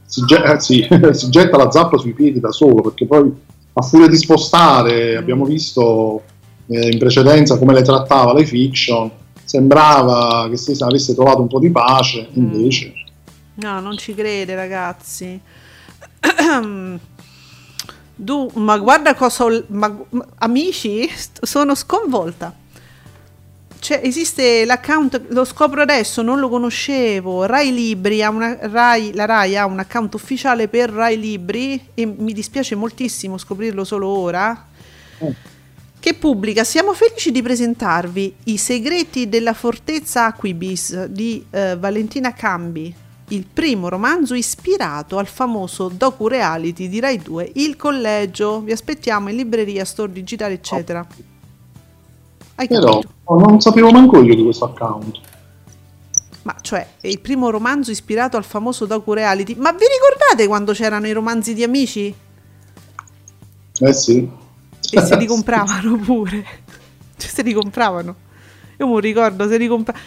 Si, ge- eh, sì, si getta la zappa sui piedi da solo, perché poi a furia di spostare mm. abbiamo visto eh, in precedenza come le trattava le fiction, sembrava che si avesse trovato un po' di pace, mm. invece...
No, non ci crede ragazzi. du, ma guarda cosa ho... Ma, amici, sono sconvolta. Cioè, esiste l'account, lo scopro adesso, non lo conoscevo. Rai Libri ha una, Rai, la Rai ha un account ufficiale per Rai Libri e mi dispiace moltissimo scoprirlo solo ora. Mm che pubblica Siamo felici di presentarvi I segreti della fortezza Aquibis di eh, Valentina Cambi, il primo romanzo ispirato al famoso docu-reality di Rai 2 Il Collegio. Vi aspettiamo in libreria, store digitale, eccetera.
Hai Però non sapevo manco io di questo account.
Ma cioè, è il primo romanzo ispirato al famoso docu-reality. Ma vi ricordate quando c'erano i romanzi di amici?
Eh sì
e se li compravano pure. Cioè, se li compravano. Io mi ricordo, se li compravano.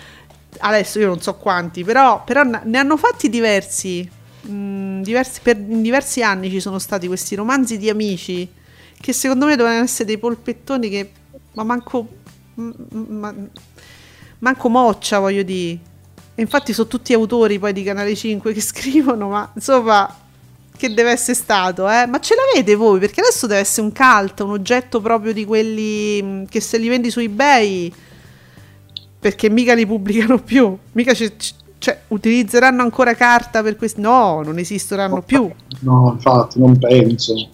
Adesso io non so quanti, però, però ne hanno fatti diversi. Mm, diversi per in diversi anni ci sono stati questi romanzi di amici che secondo me dovevano essere dei polpettoni che ma manco ma, manco moccia voglio dire e infatti sono tutti autori poi di Canale 5 che scrivono ma insomma che deve essere stato, eh? Ma ce l'avete voi? Perché adesso deve essere un cult, un oggetto proprio di quelli mm, che se li vendi su eBay, perché mica li pubblicano più, mica c- cioè, utilizzeranno ancora carta per questi... No, non esisteranno più.
No, infatti, non penso.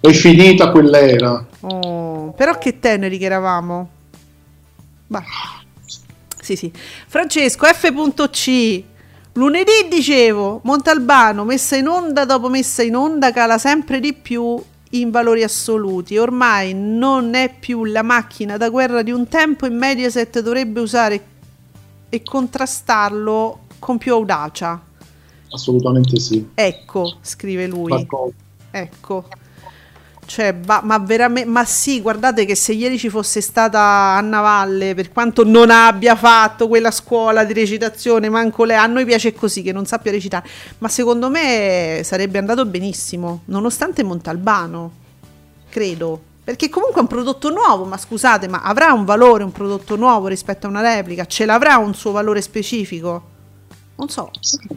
È finita quell'era.
Oh, però che teneri che eravamo. Bah. Sì, sì. Francesco, F.C. Lunedì dicevo, Montalbano messa in onda dopo messa in onda cala sempre di più in valori assoluti. Ormai non è più la macchina da guerra di un tempo e Mediaset dovrebbe usare e contrastarlo con più audacia.
Assolutamente sì.
Ecco, scrive lui. D'accordo. Ecco. Cioè, ma, ma, veramente, ma sì, guardate che se ieri ci fosse stata Anna Valle, per quanto non abbia fatto quella scuola di recitazione, manco lei, a noi piace così, che non sappia recitare, ma secondo me sarebbe andato benissimo, nonostante Montalbano, credo. Perché comunque è un prodotto nuovo, ma scusate, ma avrà un valore un prodotto nuovo rispetto a una replica? Ce l'avrà un suo valore specifico? Non so.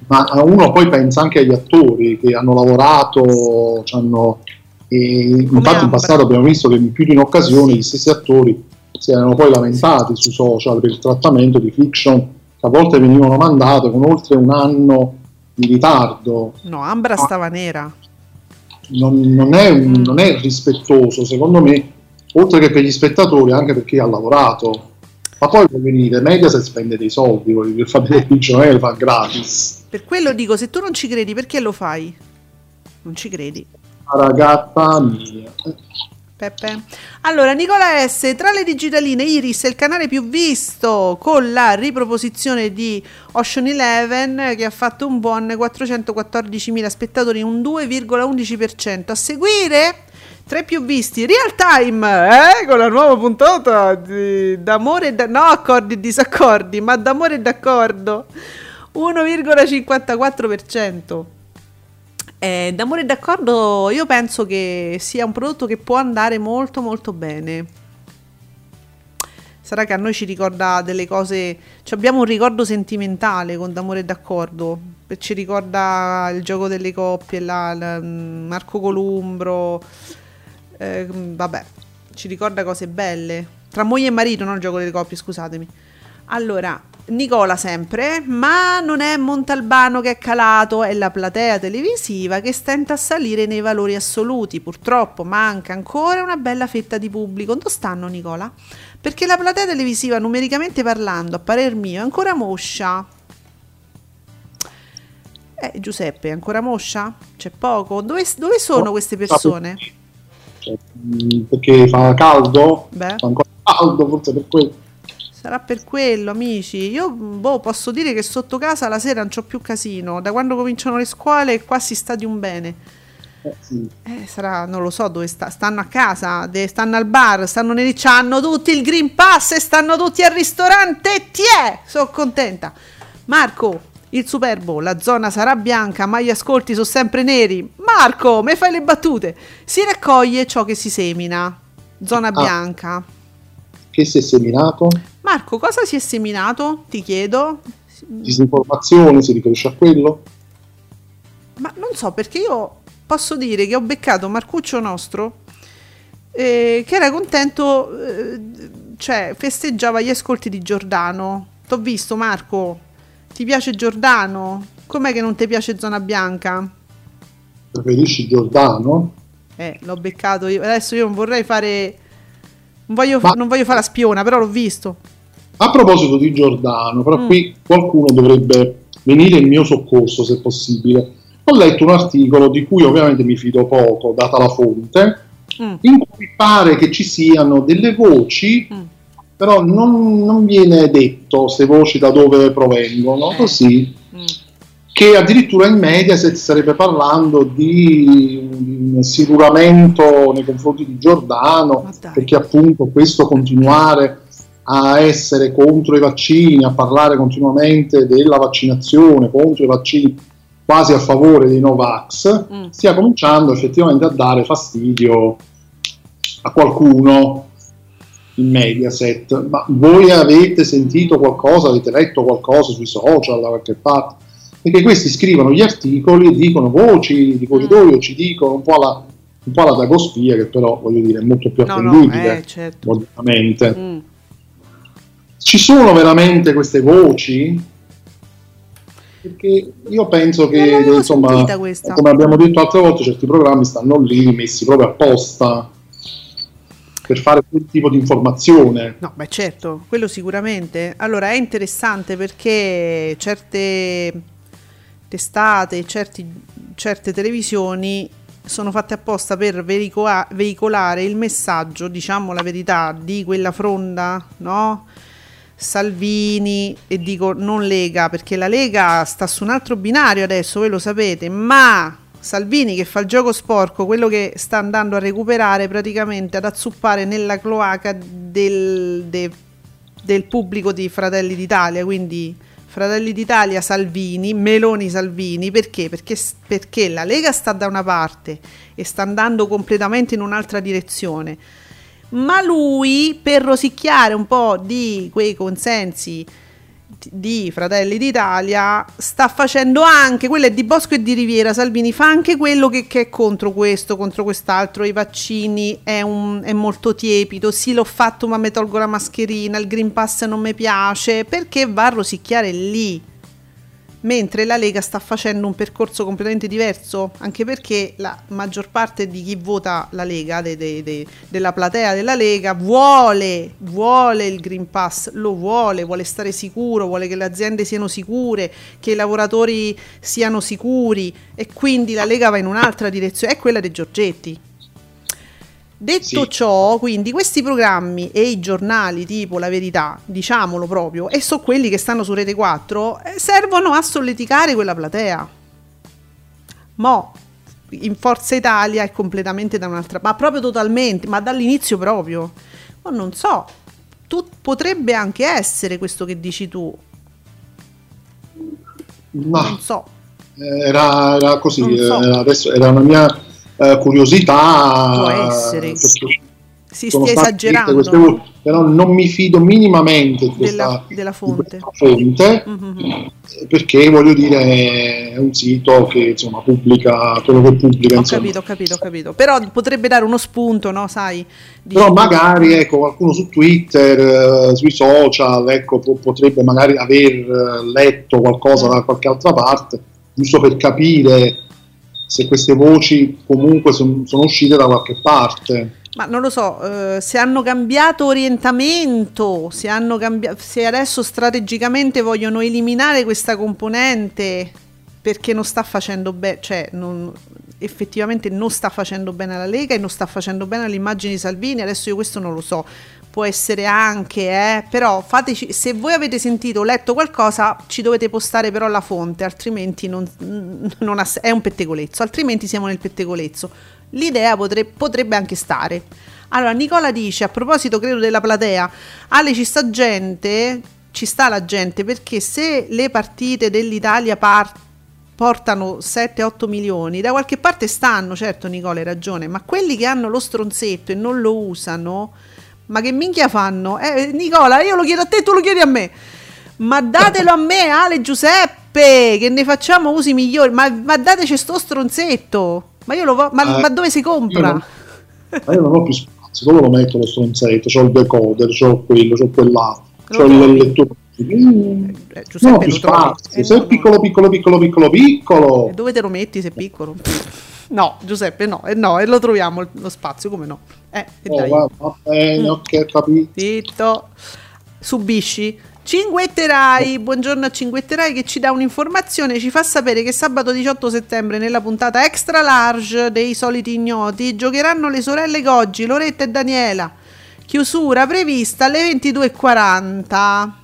Ma uno poi pensa anche agli attori che hanno lavorato, hanno e infatti in passato abbiamo visto che in più di un'occasione gli stessi attori si erano poi lamentati sui social per il trattamento di fiction che a volte venivano mandate con oltre un anno di ritardo.
No, Ambra stava nera.
Non, non, è, mm. non è rispettoso, secondo me, oltre che per gli spettatori, anche per chi ha lavorato. Ma poi può venire, Mediaset spende dei soldi, per fare delle fiction, non è che fa gratis.
Per quello dico, se tu non ci credi, perché lo fai? Non ci credi
ragazza mia.
Peppe. Allora, Nicola S. Tra le digitaline, Iris è il canale più visto con la riproposizione di Ocean Eleven che ha fatto un buon 414.000 spettatori, un 2,11%. A seguire, tre più visti, Real Time, eh, con la nuova puntata di, d'amore e da, no accordi e disaccordi, ma d'amore e d'accordo, 1,54%. Eh, d'amore e d'accordo, io penso che sia un prodotto che può andare molto molto bene. Sarà che a noi ci ricorda delle cose, cioè abbiamo un ricordo sentimentale con D'amore e d'accordo, ci ricorda il gioco delle coppie, la, la, Marco Columbro, eh, vabbè, ci ricorda cose belle. Tra moglie e marito, non il gioco delle coppie, scusatemi. Allora, Nicola sempre, ma non è Montalbano che è calato, è la platea televisiva che stenta a salire nei valori assoluti. Purtroppo manca ancora una bella fetta di pubblico. Dove stanno Nicola? Perché la platea televisiva numericamente parlando, a parer mio, è ancora moscia. Eh, Giuseppe, è ancora moscia? C'è poco? Dove, dove sono queste persone?
Cioè, perché fa caldo? Beh. Fa ancora caldo, forse per quello.
Sarà per quello, amici. Io boh, posso dire che sotto casa la sera non c'ho più casino. Da quando cominciano le scuole qua si sta di un bene. Eh, sì. eh, sarà, non lo so dove sta, stanno a casa, de, stanno al bar, stanno nei hanno tutti il Green Pass e stanno tutti al ristorante. Tiè, sono contenta. Marco, il Superbo, la zona sarà bianca, ma gli ascolti sono sempre neri. Marco, mi fai le battute. Si raccoglie ciò che si semina. Zona ah. bianca.
Che si è seminato?
Marco, cosa si è seminato? Ti chiedo.
Disinformazione, si riferisce a quello?
Ma non so, perché io posso dire che ho beccato Marcuccio nostro eh, che era contento, eh, cioè festeggiava gli ascolti di Giordano. T'ho visto Marco, ti piace Giordano? Com'è che non ti piace Zona Bianca?
Preferisci Giordano?
Eh, l'ho beccato io. Adesso io non vorrei fare non voglio, Ma... non voglio fare la spiona, però l'ho visto.
A proposito di Giordano, però mm. qui qualcuno dovrebbe venire in mio soccorso se possibile. Ho letto un articolo di cui ovviamente mi fido poco, data la fonte, mm. in cui pare che ci siano delle voci, mm. però non, non, viene detto se voci da dove provengono, eh. così, mm. che addirittura in media si starebbe parlando di un insinuamento nei confronti di Giordano, perché appunto questo continuare a essere contro i vaccini, a parlare continuamente della vaccinazione, contro i vaccini quasi a favore dei Novax, mm. stia cominciando effettivamente a dare fastidio a qualcuno in Mediaset. Ma voi avete sentito qualcosa, avete letto qualcosa sui social da qualche parte? Perché questi scrivono gli articoli e dicono voci di corridoio, mm. ci dicono un po' la, un po' la Dagospia, che però voglio dire è molto più attendibile, no, no, eh, certo. ovviamente. Mm. Ci sono veramente queste voci? Perché io penso che, insomma, come abbiamo detto altre volte, certi programmi stanno lì messi proprio apposta per fare quel tipo di informazione.
No, beh certo, quello sicuramente. Allora è interessante perché certe testate, certi, certe televisioni sono fatte apposta per veicola- veicolare il messaggio, diciamo la verità, di quella fronda, no? Salvini e dico non Lega perché la Lega sta su un altro binario adesso, voi lo sapete, ma Salvini che fa il gioco sporco, quello che sta andando a recuperare praticamente ad azzuppare nella cloaca del, de, del pubblico di Fratelli d'Italia, quindi Fratelli d'Italia Salvini, Meloni Salvini, perché? perché? Perché la Lega sta da una parte e sta andando completamente in un'altra direzione ma lui per rosicchiare un po' di quei consensi di Fratelli d'Italia sta facendo anche quello di Bosco e di Riviera Salvini fa anche quello che, che è contro questo contro quest'altro i vaccini è, un, è molto tiepido sì l'ho fatto ma mi tolgo la mascherina il Green Pass non mi piace perché va a rosicchiare lì mentre la Lega sta facendo un percorso completamente diverso, anche perché la maggior parte di chi vota la Lega, de, de, de, della platea della Lega, vuole, vuole il Green Pass, lo vuole, vuole stare sicuro, vuole che le aziende siano sicure, che i lavoratori siano sicuri e quindi la Lega va in un'altra direzione, è quella dei Giorgetti. Detto sì. ciò, quindi questi programmi e i giornali tipo La Verità, diciamolo proprio, e sono quelli che stanno su Rete 4, eh, servono a solleticare quella platea. Mo in Forza Italia è completamente da un'altra parte, ma proprio totalmente, ma dall'inizio proprio. Ma non so, tu, potrebbe anche essere questo che dici tu.
Ma non so. Era, era così, so. era, adesso era una mia uh, curiosità.
Può essere. Si stia esagerando. Queste,
però non mi fido minimamente di questa,
della, della fonte,
fonte mm-hmm. perché voglio dire è un sito che insomma pubblica quello che pubblica.
Ho
insomma.
capito, ho capito, ho capito. Però potrebbe dare uno spunto, no? Sai?
Di... Però magari ecco, qualcuno su Twitter, eh, sui social, ecco, po- potrebbe magari aver eh, letto qualcosa da qualche altra parte, giusto per capire se queste voci comunque son, sono uscite da qualche parte.
Ma non lo so, eh, se hanno cambiato orientamento, se, hanno cambi- se adesso strategicamente vogliono eliminare questa componente perché non sta facendo bene, cioè non, effettivamente non sta facendo bene alla Lega e non sta facendo bene all'immagine di Salvini, adesso io questo non lo so, può essere anche, eh, però fateci, se voi avete sentito o letto qualcosa ci dovete postare però la fonte, altrimenti non, non ha, è un pettegolezzo, altrimenti siamo nel pettegolezzo l'idea potrebbe, potrebbe anche stare. Allora, Nicola dice, a proposito credo della platea, Ale ci sta gente, ci sta la gente, perché se le partite dell'Italia par- portano 7-8 milioni, da qualche parte stanno, certo Nicola hai ragione, ma quelli che hanno lo stronzetto e non lo usano, ma che minchia fanno? Eh, Nicola, io lo chiedo a te, tu lo chiedi a me. Ma datelo a me, Ale Giuseppe, che ne facciamo usi migliori, ma, ma dateci sto stronzetto. Ma io lo vo- ma, eh, ma dove si compra?
Io non, ma io non ho più spazio, dove lo metto lo stronzetto? C'ho il decoder, c'ho quello, c'ho quell'altro, c'ho il lettore. Mm. Eh, no, più spazio. Eh, se no, è piccolo, piccolo, piccolo, piccolo, piccolo.
E dove te lo metti se è piccolo? No, Giuseppe, no, eh, no, e lo troviamo lo spazio, come no? Eh,
oh, va, va, bene, ok, capito.
Zitto. Subisci. Cinguetterai, buongiorno a Cinguetterai che ci dà un'informazione, ci fa sapere che sabato 18 settembre nella puntata extra large dei soliti ignoti giocheranno le sorelle Goggi, Loretta e Daniela. Chiusura prevista alle 22.40.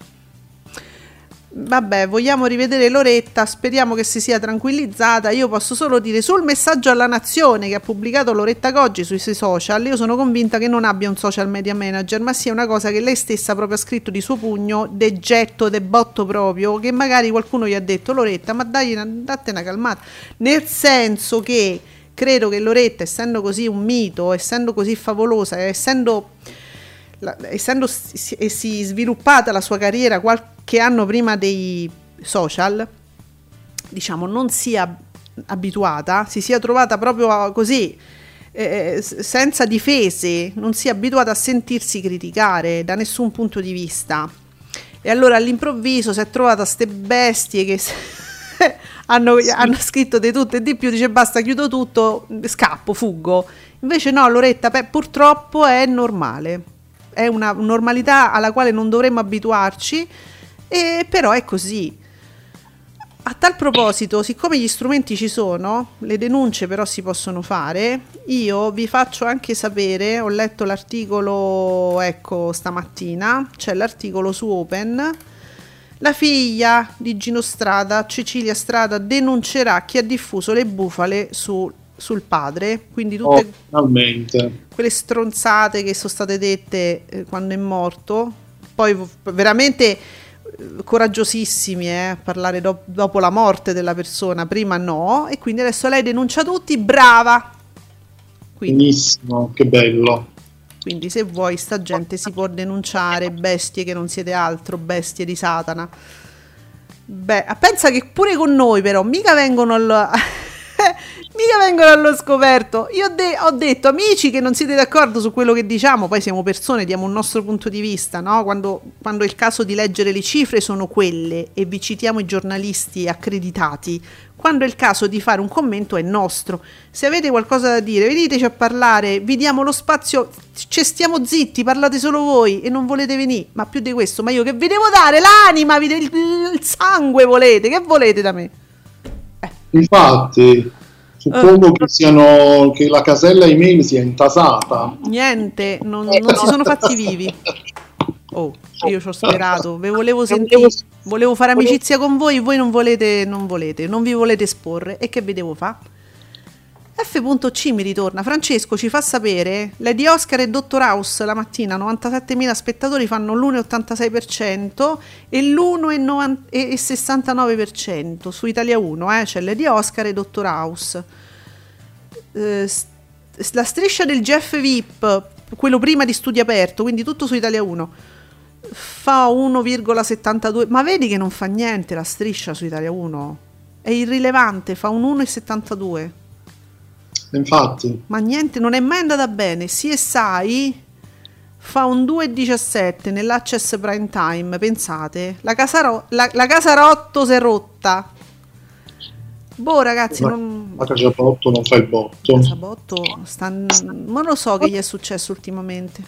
Vabbè, vogliamo rivedere Loretta, speriamo che si sia tranquillizzata. Io posso solo dire sul messaggio alla nazione che ha pubblicato Loretta Goggi sui suoi social, io sono convinta che non abbia un social media manager, ma sia una cosa che lei stessa proprio ha scritto di suo pugno, de getto, de botto proprio, che magari qualcuno gli ha detto Loretta, ma dai, date una calmata. Nel senso che credo che Loretta, essendo così un mito, essendo così favolosa, essendo la, essendo si, si sviluppata la sua carriera qualche anno prima dei social, diciamo, non sia abituata, si sia trovata proprio così, eh, senza difese, non sia abituata a sentirsi criticare da nessun punto di vista. E allora all'improvviso si è trovata queste bestie che hanno, sì. hanno, scritto di tutto e di più, dice basta, chiudo tutto, scappo, fuggo. Invece no, Loretta, beh, purtroppo è normale è una normalità alla quale non dovremmo abituarci, e però è così. A tal proposito, siccome gli strumenti ci sono, le denunce però si possono fare, io vi faccio anche sapere, ho letto l'articolo, ecco, stamattina, c'è l'articolo su Open, la figlia di Gino Strada, Cecilia Strada, denuncerà chi ha diffuso le bufale su sul padre, quindi tutte
oh,
quelle stronzate che sono state dette eh, quando è morto, poi veramente coraggiosissimi eh, a parlare do- dopo la morte della persona, prima no, e quindi adesso lei denuncia tutti, brava.
Quindi, Benissimo, che bello.
Quindi se vuoi sta gente si può denunciare, bestie che non siete altro, bestie di Satana. Beh, pensa che pure con noi però mica vengono al... mica vengono allo scoperto. Io ho, de- ho, detto, amici che non siete d'accordo su quello che diciamo, poi siamo persone, diamo un nostro punto di vista, no? Quando, quando è il caso di leggere le cifre sono quelle e vi citiamo i giornalisti accreditati. Quando è il caso di fare un commento è nostro. Se avete qualcosa da dire, veniteci a parlare, vi diamo lo spazio, ci stiamo zitti, parlate solo voi e non volete venire. Ma più di questo, ma io che vi devo dare l'anima, il sangue volete, che volete da me?
Eh. Infatti, Suppongo che, siano, che la casella email sia intasata.
Niente, non, non si sono fatti vivi. Oh, io ci ho sperato, ve volevo sentire, volevo fare amicizia con voi, voi non volete, non volete, non vi volete esporre. E che vi devo fare? F.C mi ritorna. Francesco ci fa sapere: Lady Oscar e Dottor House la mattina 97.000 spettatori fanno l'1,86% e l'1,69% su Italia 1. Eh? C'è Lady Oscar e Dottor House. Eh, la striscia del Jeff VIP, quello prima di studio aperto, quindi tutto su Italia 1, fa 1,72. Ma vedi che non fa niente la striscia su Italia 1? È irrilevante, fa un 1,72.
Infatti.
Ma niente, non è mai andata bene. CSI fa un 2,17 nell'Access Prime Time, pensate. La, Casaro- la, la Casarotto si è rotta. Boh ragazzi,
ma,
non...
Ma Casabotto non fa il botto.
Casabotto sta... non lo so che gli è successo ultimamente.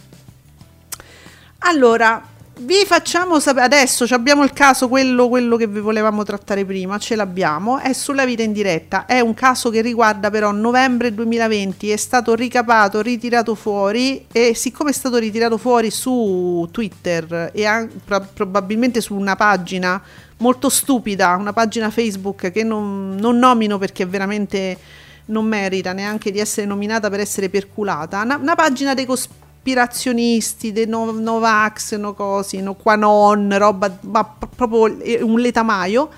Allora, vi facciamo sapere adesso abbiamo il caso quello, quello, che vi volevamo trattare prima ce l'abbiamo è sulla vita in diretta. È un caso che riguarda però novembre 2020 è stato ricapato ritirato fuori e siccome è stato ritirato fuori su Twitter e anche, probabilmente su una pagina molto stupida una pagina Facebook che non, non nomino perché veramente non merita neanche di essere nominata per essere perculata una, una pagina dei cospiratori ispirazionisti, dei no, Novax, no cosi, no Quanon, roba, ma proprio un letamaio,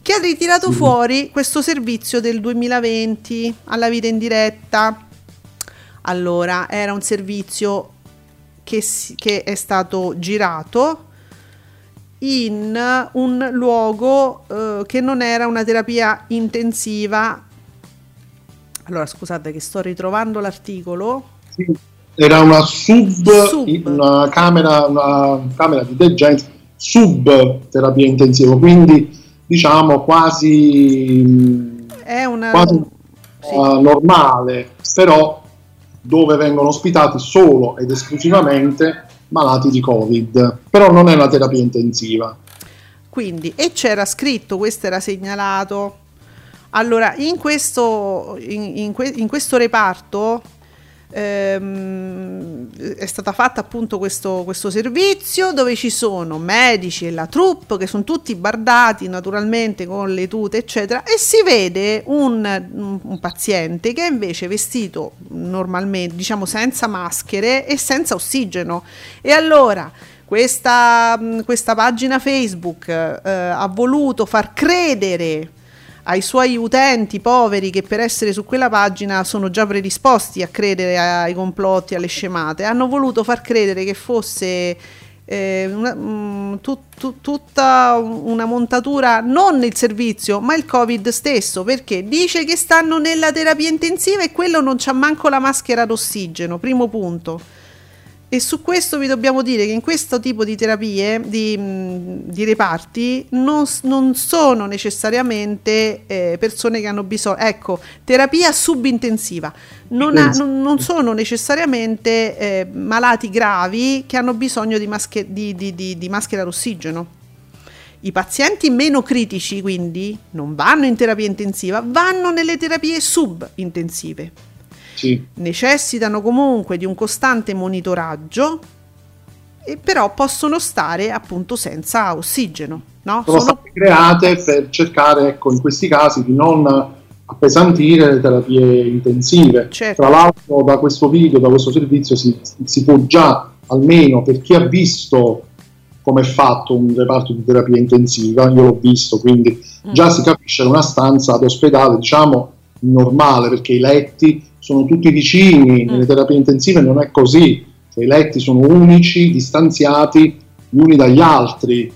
che ha ritirato sì. fuori questo servizio del 2020 alla vita in diretta. Allora, era un servizio che, si, che è stato girato in un luogo eh, che non era una terapia intensiva. Allora, scusate che sto ritrovando l'articolo.
Sì era una sub, sub. Una, camera, una camera di degenza sub terapia intensiva, quindi diciamo quasi,
è una...
quasi sì. uh, normale, però dove vengono ospitati solo ed esclusivamente malati di Covid, però non è una terapia intensiva.
Quindi, e c'era scritto, questo era segnalato. Allora, in questo, in, in, que, in questo reparto ehm, è stata fatta appunto questo, questo, servizio dove ci sono medici e la troupe che sono tutti bardati naturalmente con le tute eccetera e si vede un, un paziente che è invece vestito normalmente diciamo senza maschere e senza ossigeno. E allora questa, questa pagina Facebook eh, ha voluto far credere ai suoi utenti poveri che per essere su quella pagina sono già predisposti a credere ai complotti, alle scemate, hanno voluto far credere che fosse eh, una, mh, mm, tu, tu, tutta una montatura non il servizio ma il covid stesso perché dice che stanno nella terapia intensiva e quello non c'ha manco la maschera d'ossigeno primo punto e su questo vi dobbiamo dire che in questo tipo di terapie, di, di reparti, non, non, sono necessariamente eh, persone che hanno bisogno, ecco, terapia subintensiva, non, ha, non, non sono necessariamente eh, malati gravi che hanno bisogno di, masche, di, di maschera d'ossigeno. I pazienti meno critici quindi non vanno in terapia intensiva, vanno nelle terapie subintensive sì. necessitano comunque di un costante monitoraggio e però possono stare appunto senza ossigeno. No?
Sono, Sono state create per cercare, ecco, in questi casi di non appesantire le terapie intensive. Certo. Tra l'altro da questo video, da questo servizio si, si può già, almeno per chi ha visto come è fatto un reparto di terapia intensiva, io l'ho visto, quindi mm. già si capisce una stanza ad ospedale, diciamo, normale, perché i letti sono tutti vicini, mm. nelle terapie intensive non è così, cioè, i letti sono unici, distanziati gli uni dagli altri,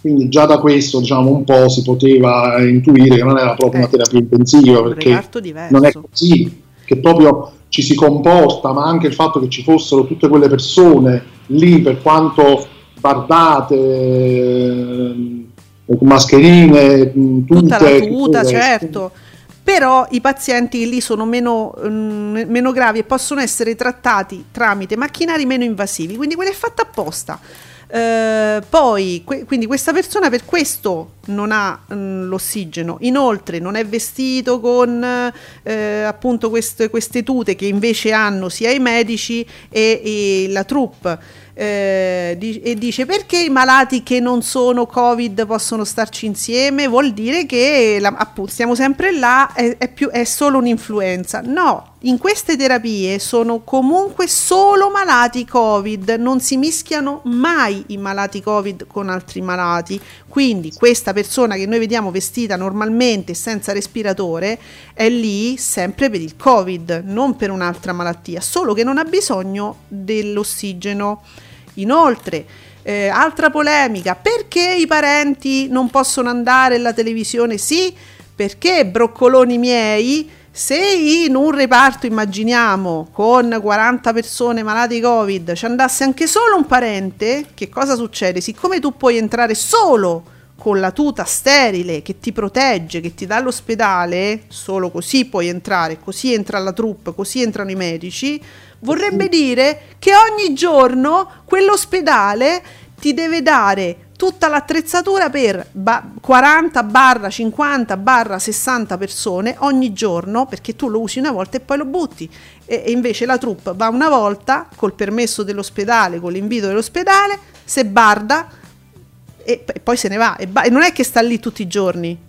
quindi già da questo diciamo un po' si poteva intuire che non era proprio una eh. terapia intensiva, perché non è così, che proprio ci si comporta, ma anche il fatto che ci fossero tutte quelle persone lì per quanto bardate, eh, mascherine,
tutte, tutta la tuta, certo però i pazienti lì sono meno, mm, meno, gravi e possono essere trattati tramite macchinari meno invasivi, quindi quello è fatto apposta. Eh, poi, que- quindi questa persona per questo non ha mh, mm, l'ossigeno. Inoltre non è vestito con eh, appunto queste, queste, tute che invece hanno sia i medici e, e la troupe eh, e dice perché i malati che non sono covid possono starci insieme? Vuol dire che la, appunto stiamo sempre là è, è, più, è solo un'influenza. No in queste terapie sono comunque solo malati covid non si mischiano mai i malati covid con altri malati. Quindi questa persona che noi vediamo vestita normalmente senza respiratore è lì sempre per il covid non per un'altra malattia solo che non ha bisogno dell'ossigeno Inoltre, eh, altra polemica, perché i parenti non possono andare alla televisione? Sì, perché broccoloni miei, se in un reparto, immaginiamo, con 40 persone malate di Covid, ci andasse anche solo un parente, che cosa succede? Siccome tu puoi entrare solo con la tuta sterile che ti protegge, che ti dà l'ospedale, solo così puoi entrare, così entra la troupe, così entrano i medici, Vorrebbe dire che ogni giorno quell'ospedale ti deve dare tutta l'attrezzatura per 40 barra 50 barra 60 persone ogni giorno perché tu lo usi una volta e poi lo butti. E, e invece la troupe va una volta col permesso dell'ospedale con l'invito dell'ospedale se barda e, e poi se ne va e, ba- e non è che sta lì tutti i giorni.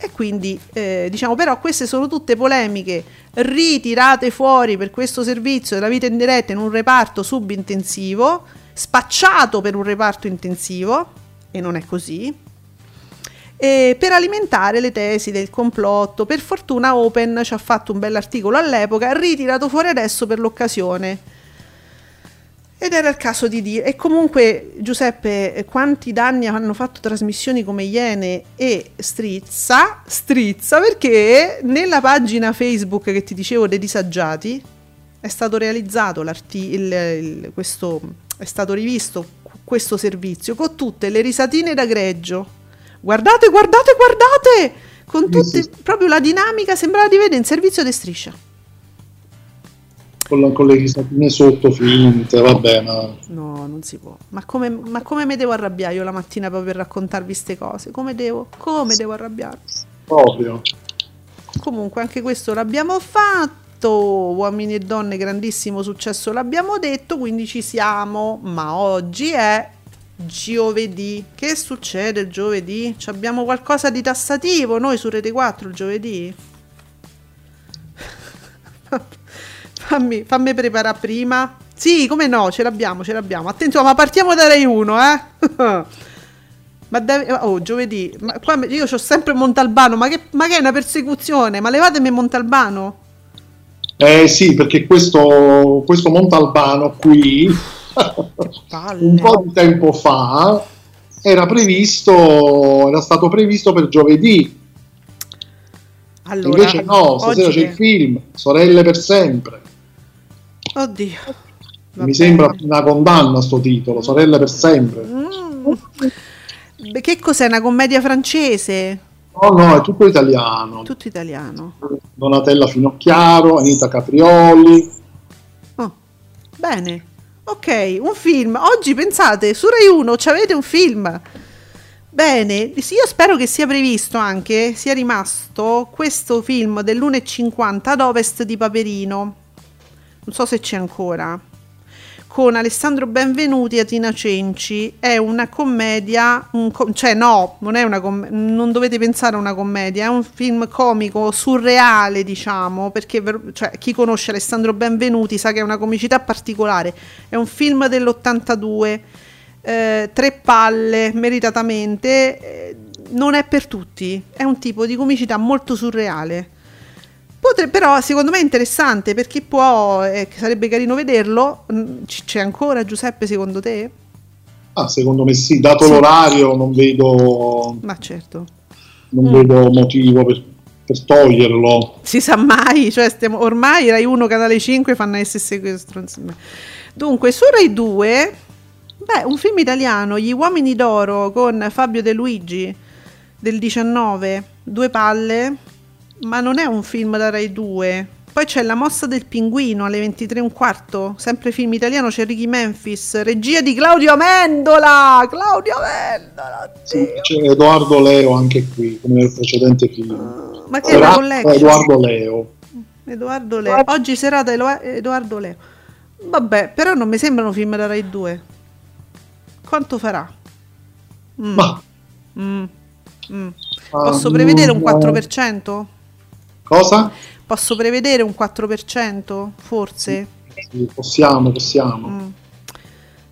E quindi eh, diciamo però queste sono tutte polemiche ritirate fuori per questo servizio della vita in diretta in un reparto subintensivo spacciato per un reparto intensivo e non è così e per alimentare le tesi del complotto. Per fortuna Open ci ha fatto un bell'articolo all'epoca ritirato fuori adesso per l'occasione ed era il caso di dire, e comunque Giuseppe, quanti danni hanno fatto trasmissioni come Iene e Strizza? Strizza perché nella pagina Facebook che ti dicevo dei disagiati è stato realizzato il, il, questo, è stato rivisto questo servizio con tutte le risatine da greggio. Guardate, guardate, guardate! Con tutte, proprio la dinamica sembrava di vedere in servizio di striscia
con, la, con le risatine sotto finte, vabbè. Ma...
No, non si può. Ma come, ma come mi devo arrabbiare io la mattina proprio per raccontarvi queste cose? Come devo? Come devo arrabbiarmi?
Proprio.
Comunque anche questo l'abbiamo fatto, uomini e donne, grandissimo successo l'abbiamo detto, quindi ci siamo, ma oggi è giovedì. Che succede il giovedì? Ci abbiamo qualcosa di tassativo noi su Rete 4 il giovedì? Fammi, fammi preparare prima. Sì, come no, ce l'abbiamo, ce l'abbiamo. Attenzione, ma partiamo da Rai 1, eh? ma deve, oh, giovedì. Ma qua io ho sempre Montalbano, ma che, ma che è una persecuzione? Ma levatemi Montalbano?
Eh sì, perché questo, questo Montalbano qui, un po' di tempo fa, era previsto, era stato previsto per giovedì. Allora, Invece no, stasera c'è il film, Sorelle per sempre.
Oddio.
Va Mi sembra una condanna sto titolo, Sorelle per sempre.
Mm. Che cos'è? Una commedia francese?
No, no, è tutto italiano.
Tutto italiano.
Donatella Finocchiaro, Anita Caprioli.
Oh, bene. Ok, un film. Oggi pensate, su Rai 1 avete un film. Bene, io spero che sia previsto anche, sia rimasto questo film dell'1.50 ad ovest di Paperino non so se c'è ancora, con Alessandro Benvenuti e Tina Cenci. È una commedia, un com- cioè no, non è una com- non dovete pensare a una commedia, è un film comico surreale, diciamo, perché cioè, chi conosce Alessandro Benvenuti sa che è una comicità particolare. È un film dell'82, eh, tre palle, meritatamente. Eh, non è per tutti, è un tipo di comicità molto surreale Potrebbe, però secondo me è interessante perché può, eh, sarebbe carino vederlo. Mm, c- c'è ancora Giuseppe secondo te?
Ah, secondo me sì, dato sì. l'orario non vedo...
Ma certo.
Non mm. vedo motivo per, per, toglierlo.
Si sa mai, cioè stiamo, ormai Rai 1, Canale 5 fanno le stesse cose. Dunque, su Rai 2, beh, un film italiano, Gli uomini d'oro con Fabio De Luigi del 19, due palle ma non è un film da Rai 2. Poi c'è La mossa del pinguino alle 23 e un quarto, sempre film italiano, c'è Ricky Memphis, regia di Claudio Amendola. Claudio Amendola.
Sì, c'è Edoardo Leo anche qui, come nel precedente film. Uh,
ma che la collection?
Edoardo Leo.
Edoardo Leo. Oggi serata Edoardo Leo. Vabbè, però non mi sembrano film da Rai 2. Quanto farà?
Mm. Ma.
Mm. Mm. Posso prevedere un 4%?
Cosa?
Posso prevedere un 4%? Forse?
Sì, possiamo, possiamo. Mm.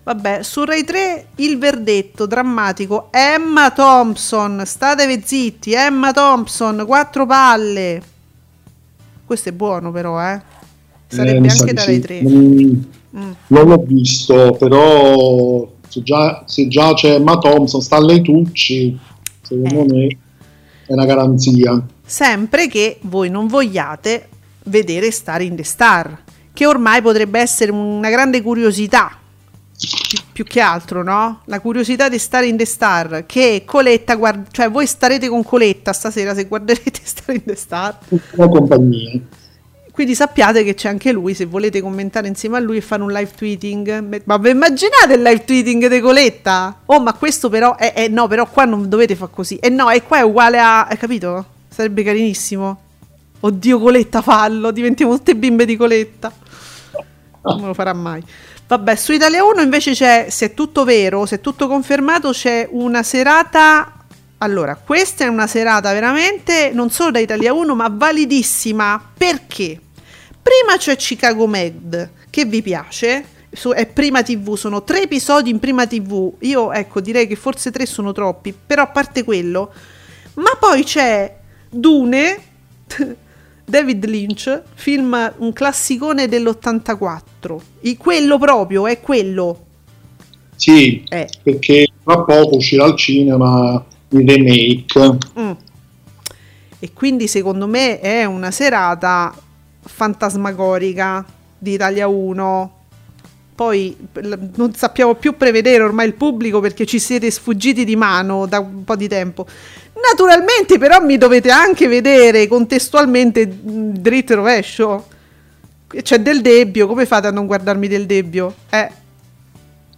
Vabbè, su Rai 3 il verdetto drammatico Emma Thompson, statevi zitti, Emma Thompson, quattro palle. Questo è buono però, eh. Sarebbe eh, anche da Rai 3.
Mm, mm. Non l'ho visto, però se già, se già c'è Emma Thompson, Stanley Tucci, secondo eh. me è una garanzia.
Sempre che voi non vogliate vedere Star in the Star, che ormai potrebbe essere una grande curiosità. Più, più che altro, no? La curiosità di stare in The Star. Che Coletta, guard- cioè voi starete con Coletta stasera se guarderete Star in The Star.
Una compagnia.
Quindi sappiate che c'è anche lui, se volete commentare insieme a lui e fare un live tweeting. Ma vi immaginate il live tweeting di Coletta? Oh, ma questo però è, è no, però qua non dovete fare così. E eh no, e qua è uguale a... Hai capito? Sarebbe carinissimo. Oddio Coletta, fallo, diventiamo tutte bimbe di Coletta. Non me lo farà mai. Vabbè, su Italia 1 invece c'è, se è tutto vero, se è tutto confermato, c'è una serata allora, questa è una serata veramente non solo da Italia 1, ma validissima. Perché? Prima c'è Chicago Med, che vi piace, su, è Prima TV, sono tre episodi in Prima TV. Io ecco, direi che forse tre sono troppi, però a parte quello. Ma poi c'è Dune, David Lynch, film un classicone dell'84. I, quello proprio, è quello.
Sì, eh. perché tra poco uscirà al cinema il remake. Mm.
E quindi secondo me è una serata fantasmagorica di Italia 1. Poi non sappiamo più prevedere ormai il pubblico perché ci siete sfuggiti di mano da un po' di tempo. Naturalmente però mi dovete anche vedere contestualmente dritto e rovescio. C'è del debbio, come fate a non guardarmi del debbio? Eh.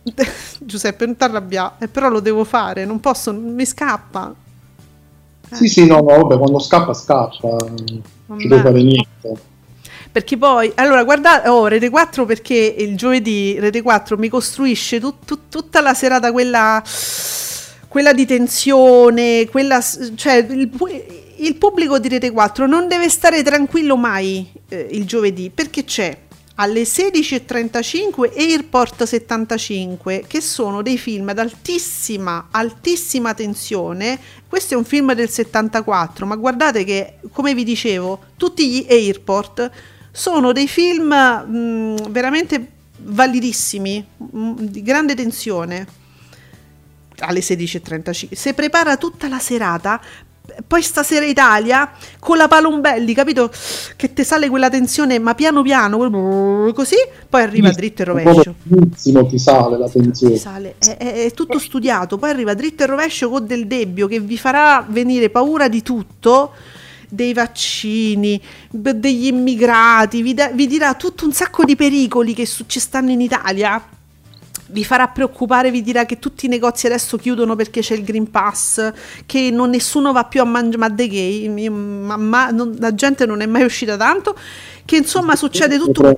Giuseppe, non ti arrabbiare, eh, però lo devo fare, non posso, mi scappa.
Sì, sì, no, no, vabbè, quando scappa, scappa, non ci devo fare niente.
Perché poi, allora, guardate, oh, Rete 4 perché il giovedì Rete 4 mi costruisce tut, tut, tutta la serata quella, quella di tensione, quella, cioè il, il, pubblico di Rete 4 non deve stare tranquillo mai eh, il giovedì perché c'è alle 16.35 Airport 75, che sono dei film ad altissima, altissima tensione. Questo è un film del 74, ma guardate che, come vi dicevo, tutti gli Airport sono dei film mh, veramente validissimi, mh, di grande tensione alle 16.35. Si prepara tutta la serata poi stasera Italia con la Palombelli, capito? Che ti sale quella tensione, ma piano piano, così, poi arriva dritto e rovescio.
Benissimo ti sale la tensione.
Sale. È, è, è, tutto studiato, poi arriva dritto e rovescio con del debbio che vi farà venire paura di tutto, dei vaccini, degli immigrati, vi, da, vi dirà tutto un sacco di pericoli che su, ci stanno in Italia vi farà preoccupare, vi dirà che tutti i negozi adesso chiudono perché c'è il Green Pass, che non, nessuno va più a mangiare, ma de gay, ma, ma, non, la gente non è mai uscita tanto, che insomma succede tutto...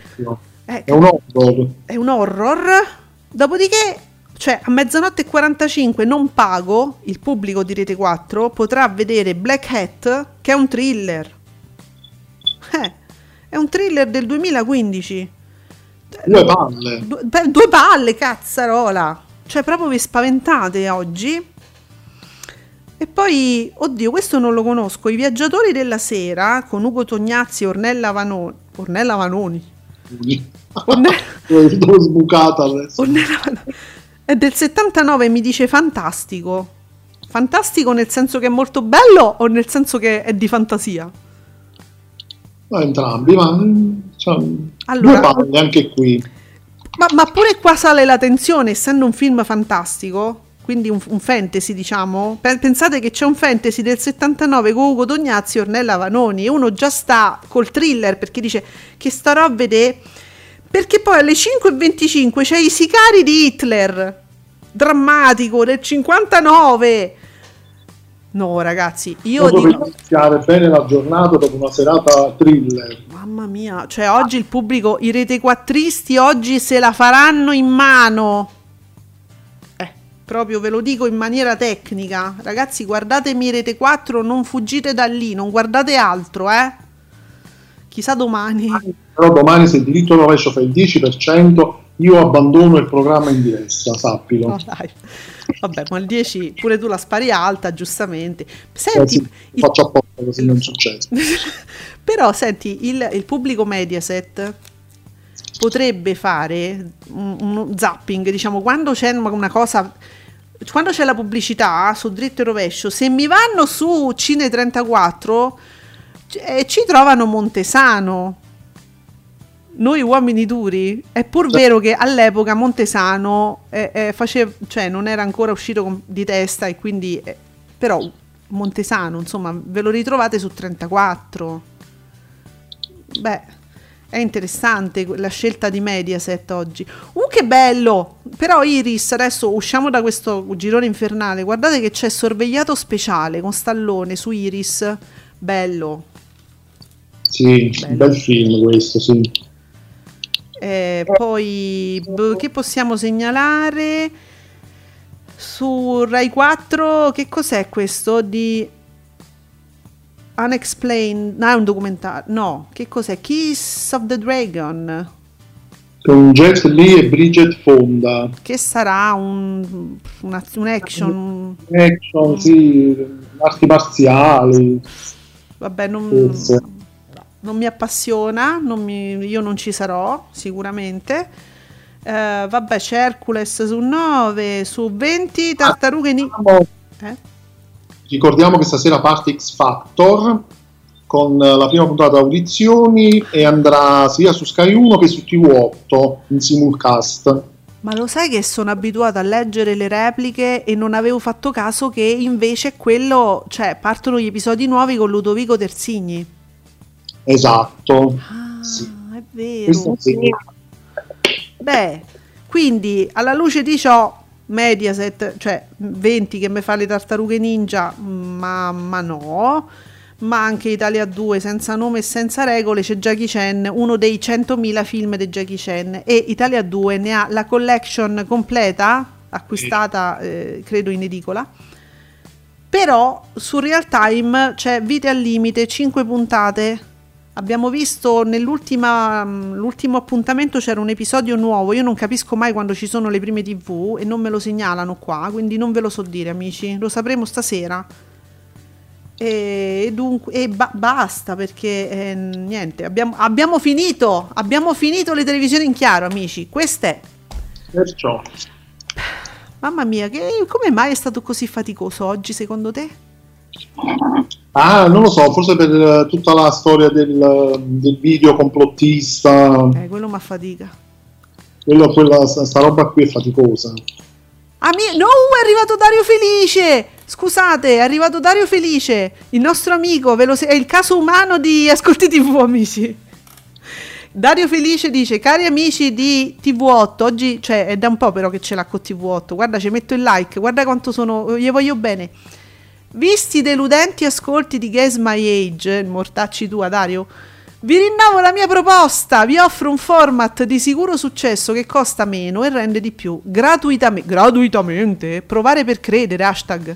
Eh, è un horror.
È un horror. Dopodiché, cioè a mezzanotte e 45 non pago, il pubblico di Rete 4 potrà vedere Black Hat, che è un thriller. Eh, è un thriller del 2015
Due palle.
Due, due palle, cazzarola. Cioè, proprio vi spaventate oggi. E poi, oddio, questo non lo conosco. I viaggiatori della sera con Ugo Tognazzi e Ornella Vanoni. Ornella Vanoni.
Ornella... Sbucata adesso.
Ornella Vanoni. È del 79 mi dice fantastico. Fantastico nel senso che è molto bello o nel senso che è di fantasia?
No, entrambi, ma cioè, allora, due palle anche qui.
Ma, ma, pure qua sale la tensione, essendo un film fantastico. quindi un, un fantasy diciamo. Pensate che c'è un fantasy del 79 con Ugo Tognazzi e Ornella Vanoni e uno già sta col thriller perché dice che starò a vedere perché poi alle 5.25 c'è i sicari di Hitler drammatico del 59 No, ragazzi, io
dico... iniziare bene la giornata dopo una serata thriller.
Mamma mia, cioè oggi il pubblico, i rete quattristi oggi se la faranno in mano. Eh, proprio ve lo dico in maniera tecnica. Ragazzi, guardatemi rete 4, non fuggite da lì, non guardate altro, eh. Chissà domani.
Però domani se il diritto rovescio fa il 10%, io abbandono il programma in diretta, sappilo. No, dai.
Vabbè, ma il 10 pure tu la spari alta, giustamente. Senti,
eh sì, faccio apposta così non succede.
Però senti, il, il, pubblico Mediaset potrebbe fare un, un zapping, diciamo, quando c'è una cosa quando c'è la pubblicità su dritto e rovescio, se mi vanno su Cine 34 eh, ci trovano Montesano noi uomini duri, è pur vero che all'epoca Montesano eh, eh, faceva, cioè non era ancora uscito con, di testa e quindi, eh, però Montesano, insomma, ve lo ritrovate su 34. Beh, è interessante la scelta di Mediaset oggi. Uh, che bello! Però Iris, adesso usciamo da questo girone infernale, guardate che c'è sorvegliato speciale con Stallone su Iris. Bello.
Sì, bello. bel film questo, sì.
Eh, poi b- che possiamo segnalare su Rai 4? Che cos'è questo di Unexplained? No, è un documentario. No, che cos'è? Kiss of the Dragon
con Jet Li e Bridget Fonda.
Che sarà un, un, un action?
Un action, sì, arti marziali.
Vabbè, non, non mi appassiona, non mi, io non ci sarò sicuramente. Uh, vabbè, c'è Hercules su 9, su 20, Tartarughe Ninja.
Eh? Ricordiamo che stasera parte X Factor con la prima puntata audizioni e andrà sia su Sky 1 che su TV8 in simulcast.
Ma lo sai che sono abituata a leggere le repliche e non avevo fatto caso che invece quello, cioè partono gli episodi nuovi con Ludovico Terzigni.
Esatto.
Ah, sì. è vero. Beh, quindi alla luce di ciò, Mediaset, cioè 20 che mi fa le tartarughe ninja, ma, ma no. Ma anche Italia 2 senza nome e senza regole c'è Jackie Chan, uno dei 100.000 film di Jackie Chan e Italia 2 ne ha la collection completa, acquistata eh, credo in edicola. Però su Real Time c'è Vite al limite, 5 puntate Abbiamo visto nell'ultimo appuntamento c'era un episodio nuovo, io non capisco mai quando ci sono le prime tv e non me lo segnalano qua, quindi non ve lo so dire amici, lo sapremo stasera. E, dunque, e ba- basta perché eh, niente, abbiamo, abbiamo, finito, abbiamo finito le televisioni in chiaro amici, queste.
Perciò.
Mamma mia, che, come mai è stato così faticoso oggi secondo te?
Ah, non lo so, forse per uh, tutta la storia del, del video complottista.
Eh, quello mi affatica.
Quello, quella, sta roba qui è faticosa.
Ami- no, è arrivato Dario Felice! Scusate, è arrivato Dario Felice, il nostro amico, se- è il caso umano di Ascolti TV, amici. Dario Felice dice, cari amici di TV8, oggi, cioè è da un po' però che ce l'ha con TV8, guarda ci metto il like, guarda quanto sono, gli voglio bene. Visti i deludenti ascolti di Guess My Age, mortacci tua Dario, vi rinnovo la mia proposta, vi offro un format di sicuro successo che costa meno e rende di più, gratuitamente, gratuitamente, provare per credere, hashtag.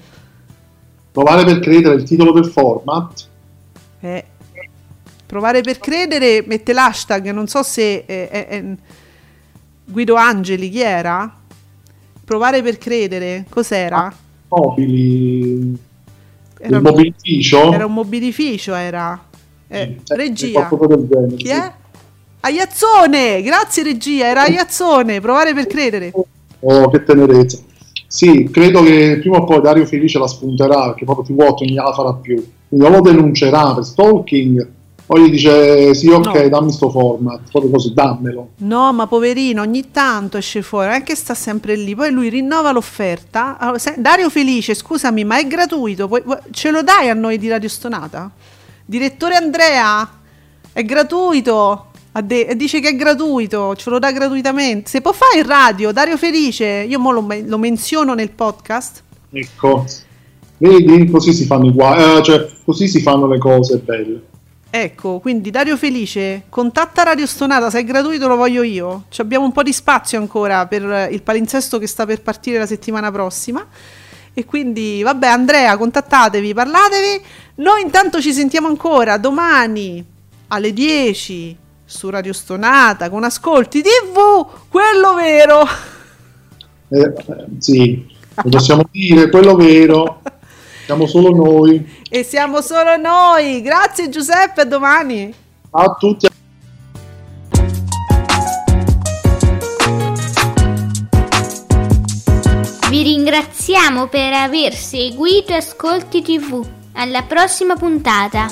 Provare per credere il titolo del format?
Eh, provare per credere mette l'hashtag, non so se eh, eh, eh Guido Angeli, chi era? Provare per credere, cos'era? Ah,
mobili era un mobilificio?
Era un mobilificio, era. Eh, sì, regia. Genere, Chi sì. è? Aiazzone! Grazie regia, era Aiazzone, provare per credere.
Oh, che tenerezza. Sì, credo che prima o poi Dario Felice la spunterà, perché proprio TV8 non gliela farà più. Quindi lo denuncerà per stalking, poi gli dice sì ok no. dammi sto format proprio così dammelo.
No ma poverino ogni tanto esce fuori non è che sta sempre lì. Poi lui rinnova l'offerta. Allora, se, Dario Felice scusami ma è gratuito? Poi, ce lo dai a noi di Radio Stonata? direttore Andrea è gratuito? De- dice che è gratuito ce lo dà gratuitamente. Se può fare in radio Dario Felice io mo lo, lo menziono nel podcast.
Ecco. Vedi? Così si fanno i guai eh, cioè così si fanno le cose belle
Ecco, quindi Dario Felice, contatta Radio Stonata, se è gratuito lo voglio io. Ci abbiamo un po' di spazio ancora per il palinsesto che sta per partire la settimana prossima. E quindi, vabbè, Andrea, contattatevi, parlatevi. Noi intanto ci sentiamo ancora domani alle 10 su Radio Stonata con Ascolti TV, quello vero.
Eh, sì, lo possiamo dire, quello vero. Siamo solo noi.
E siamo solo noi. Grazie Giuseppe, a domani.
Ciao a tutti.
Vi ringraziamo per aver seguito Ascolti TV. Alla prossima puntata.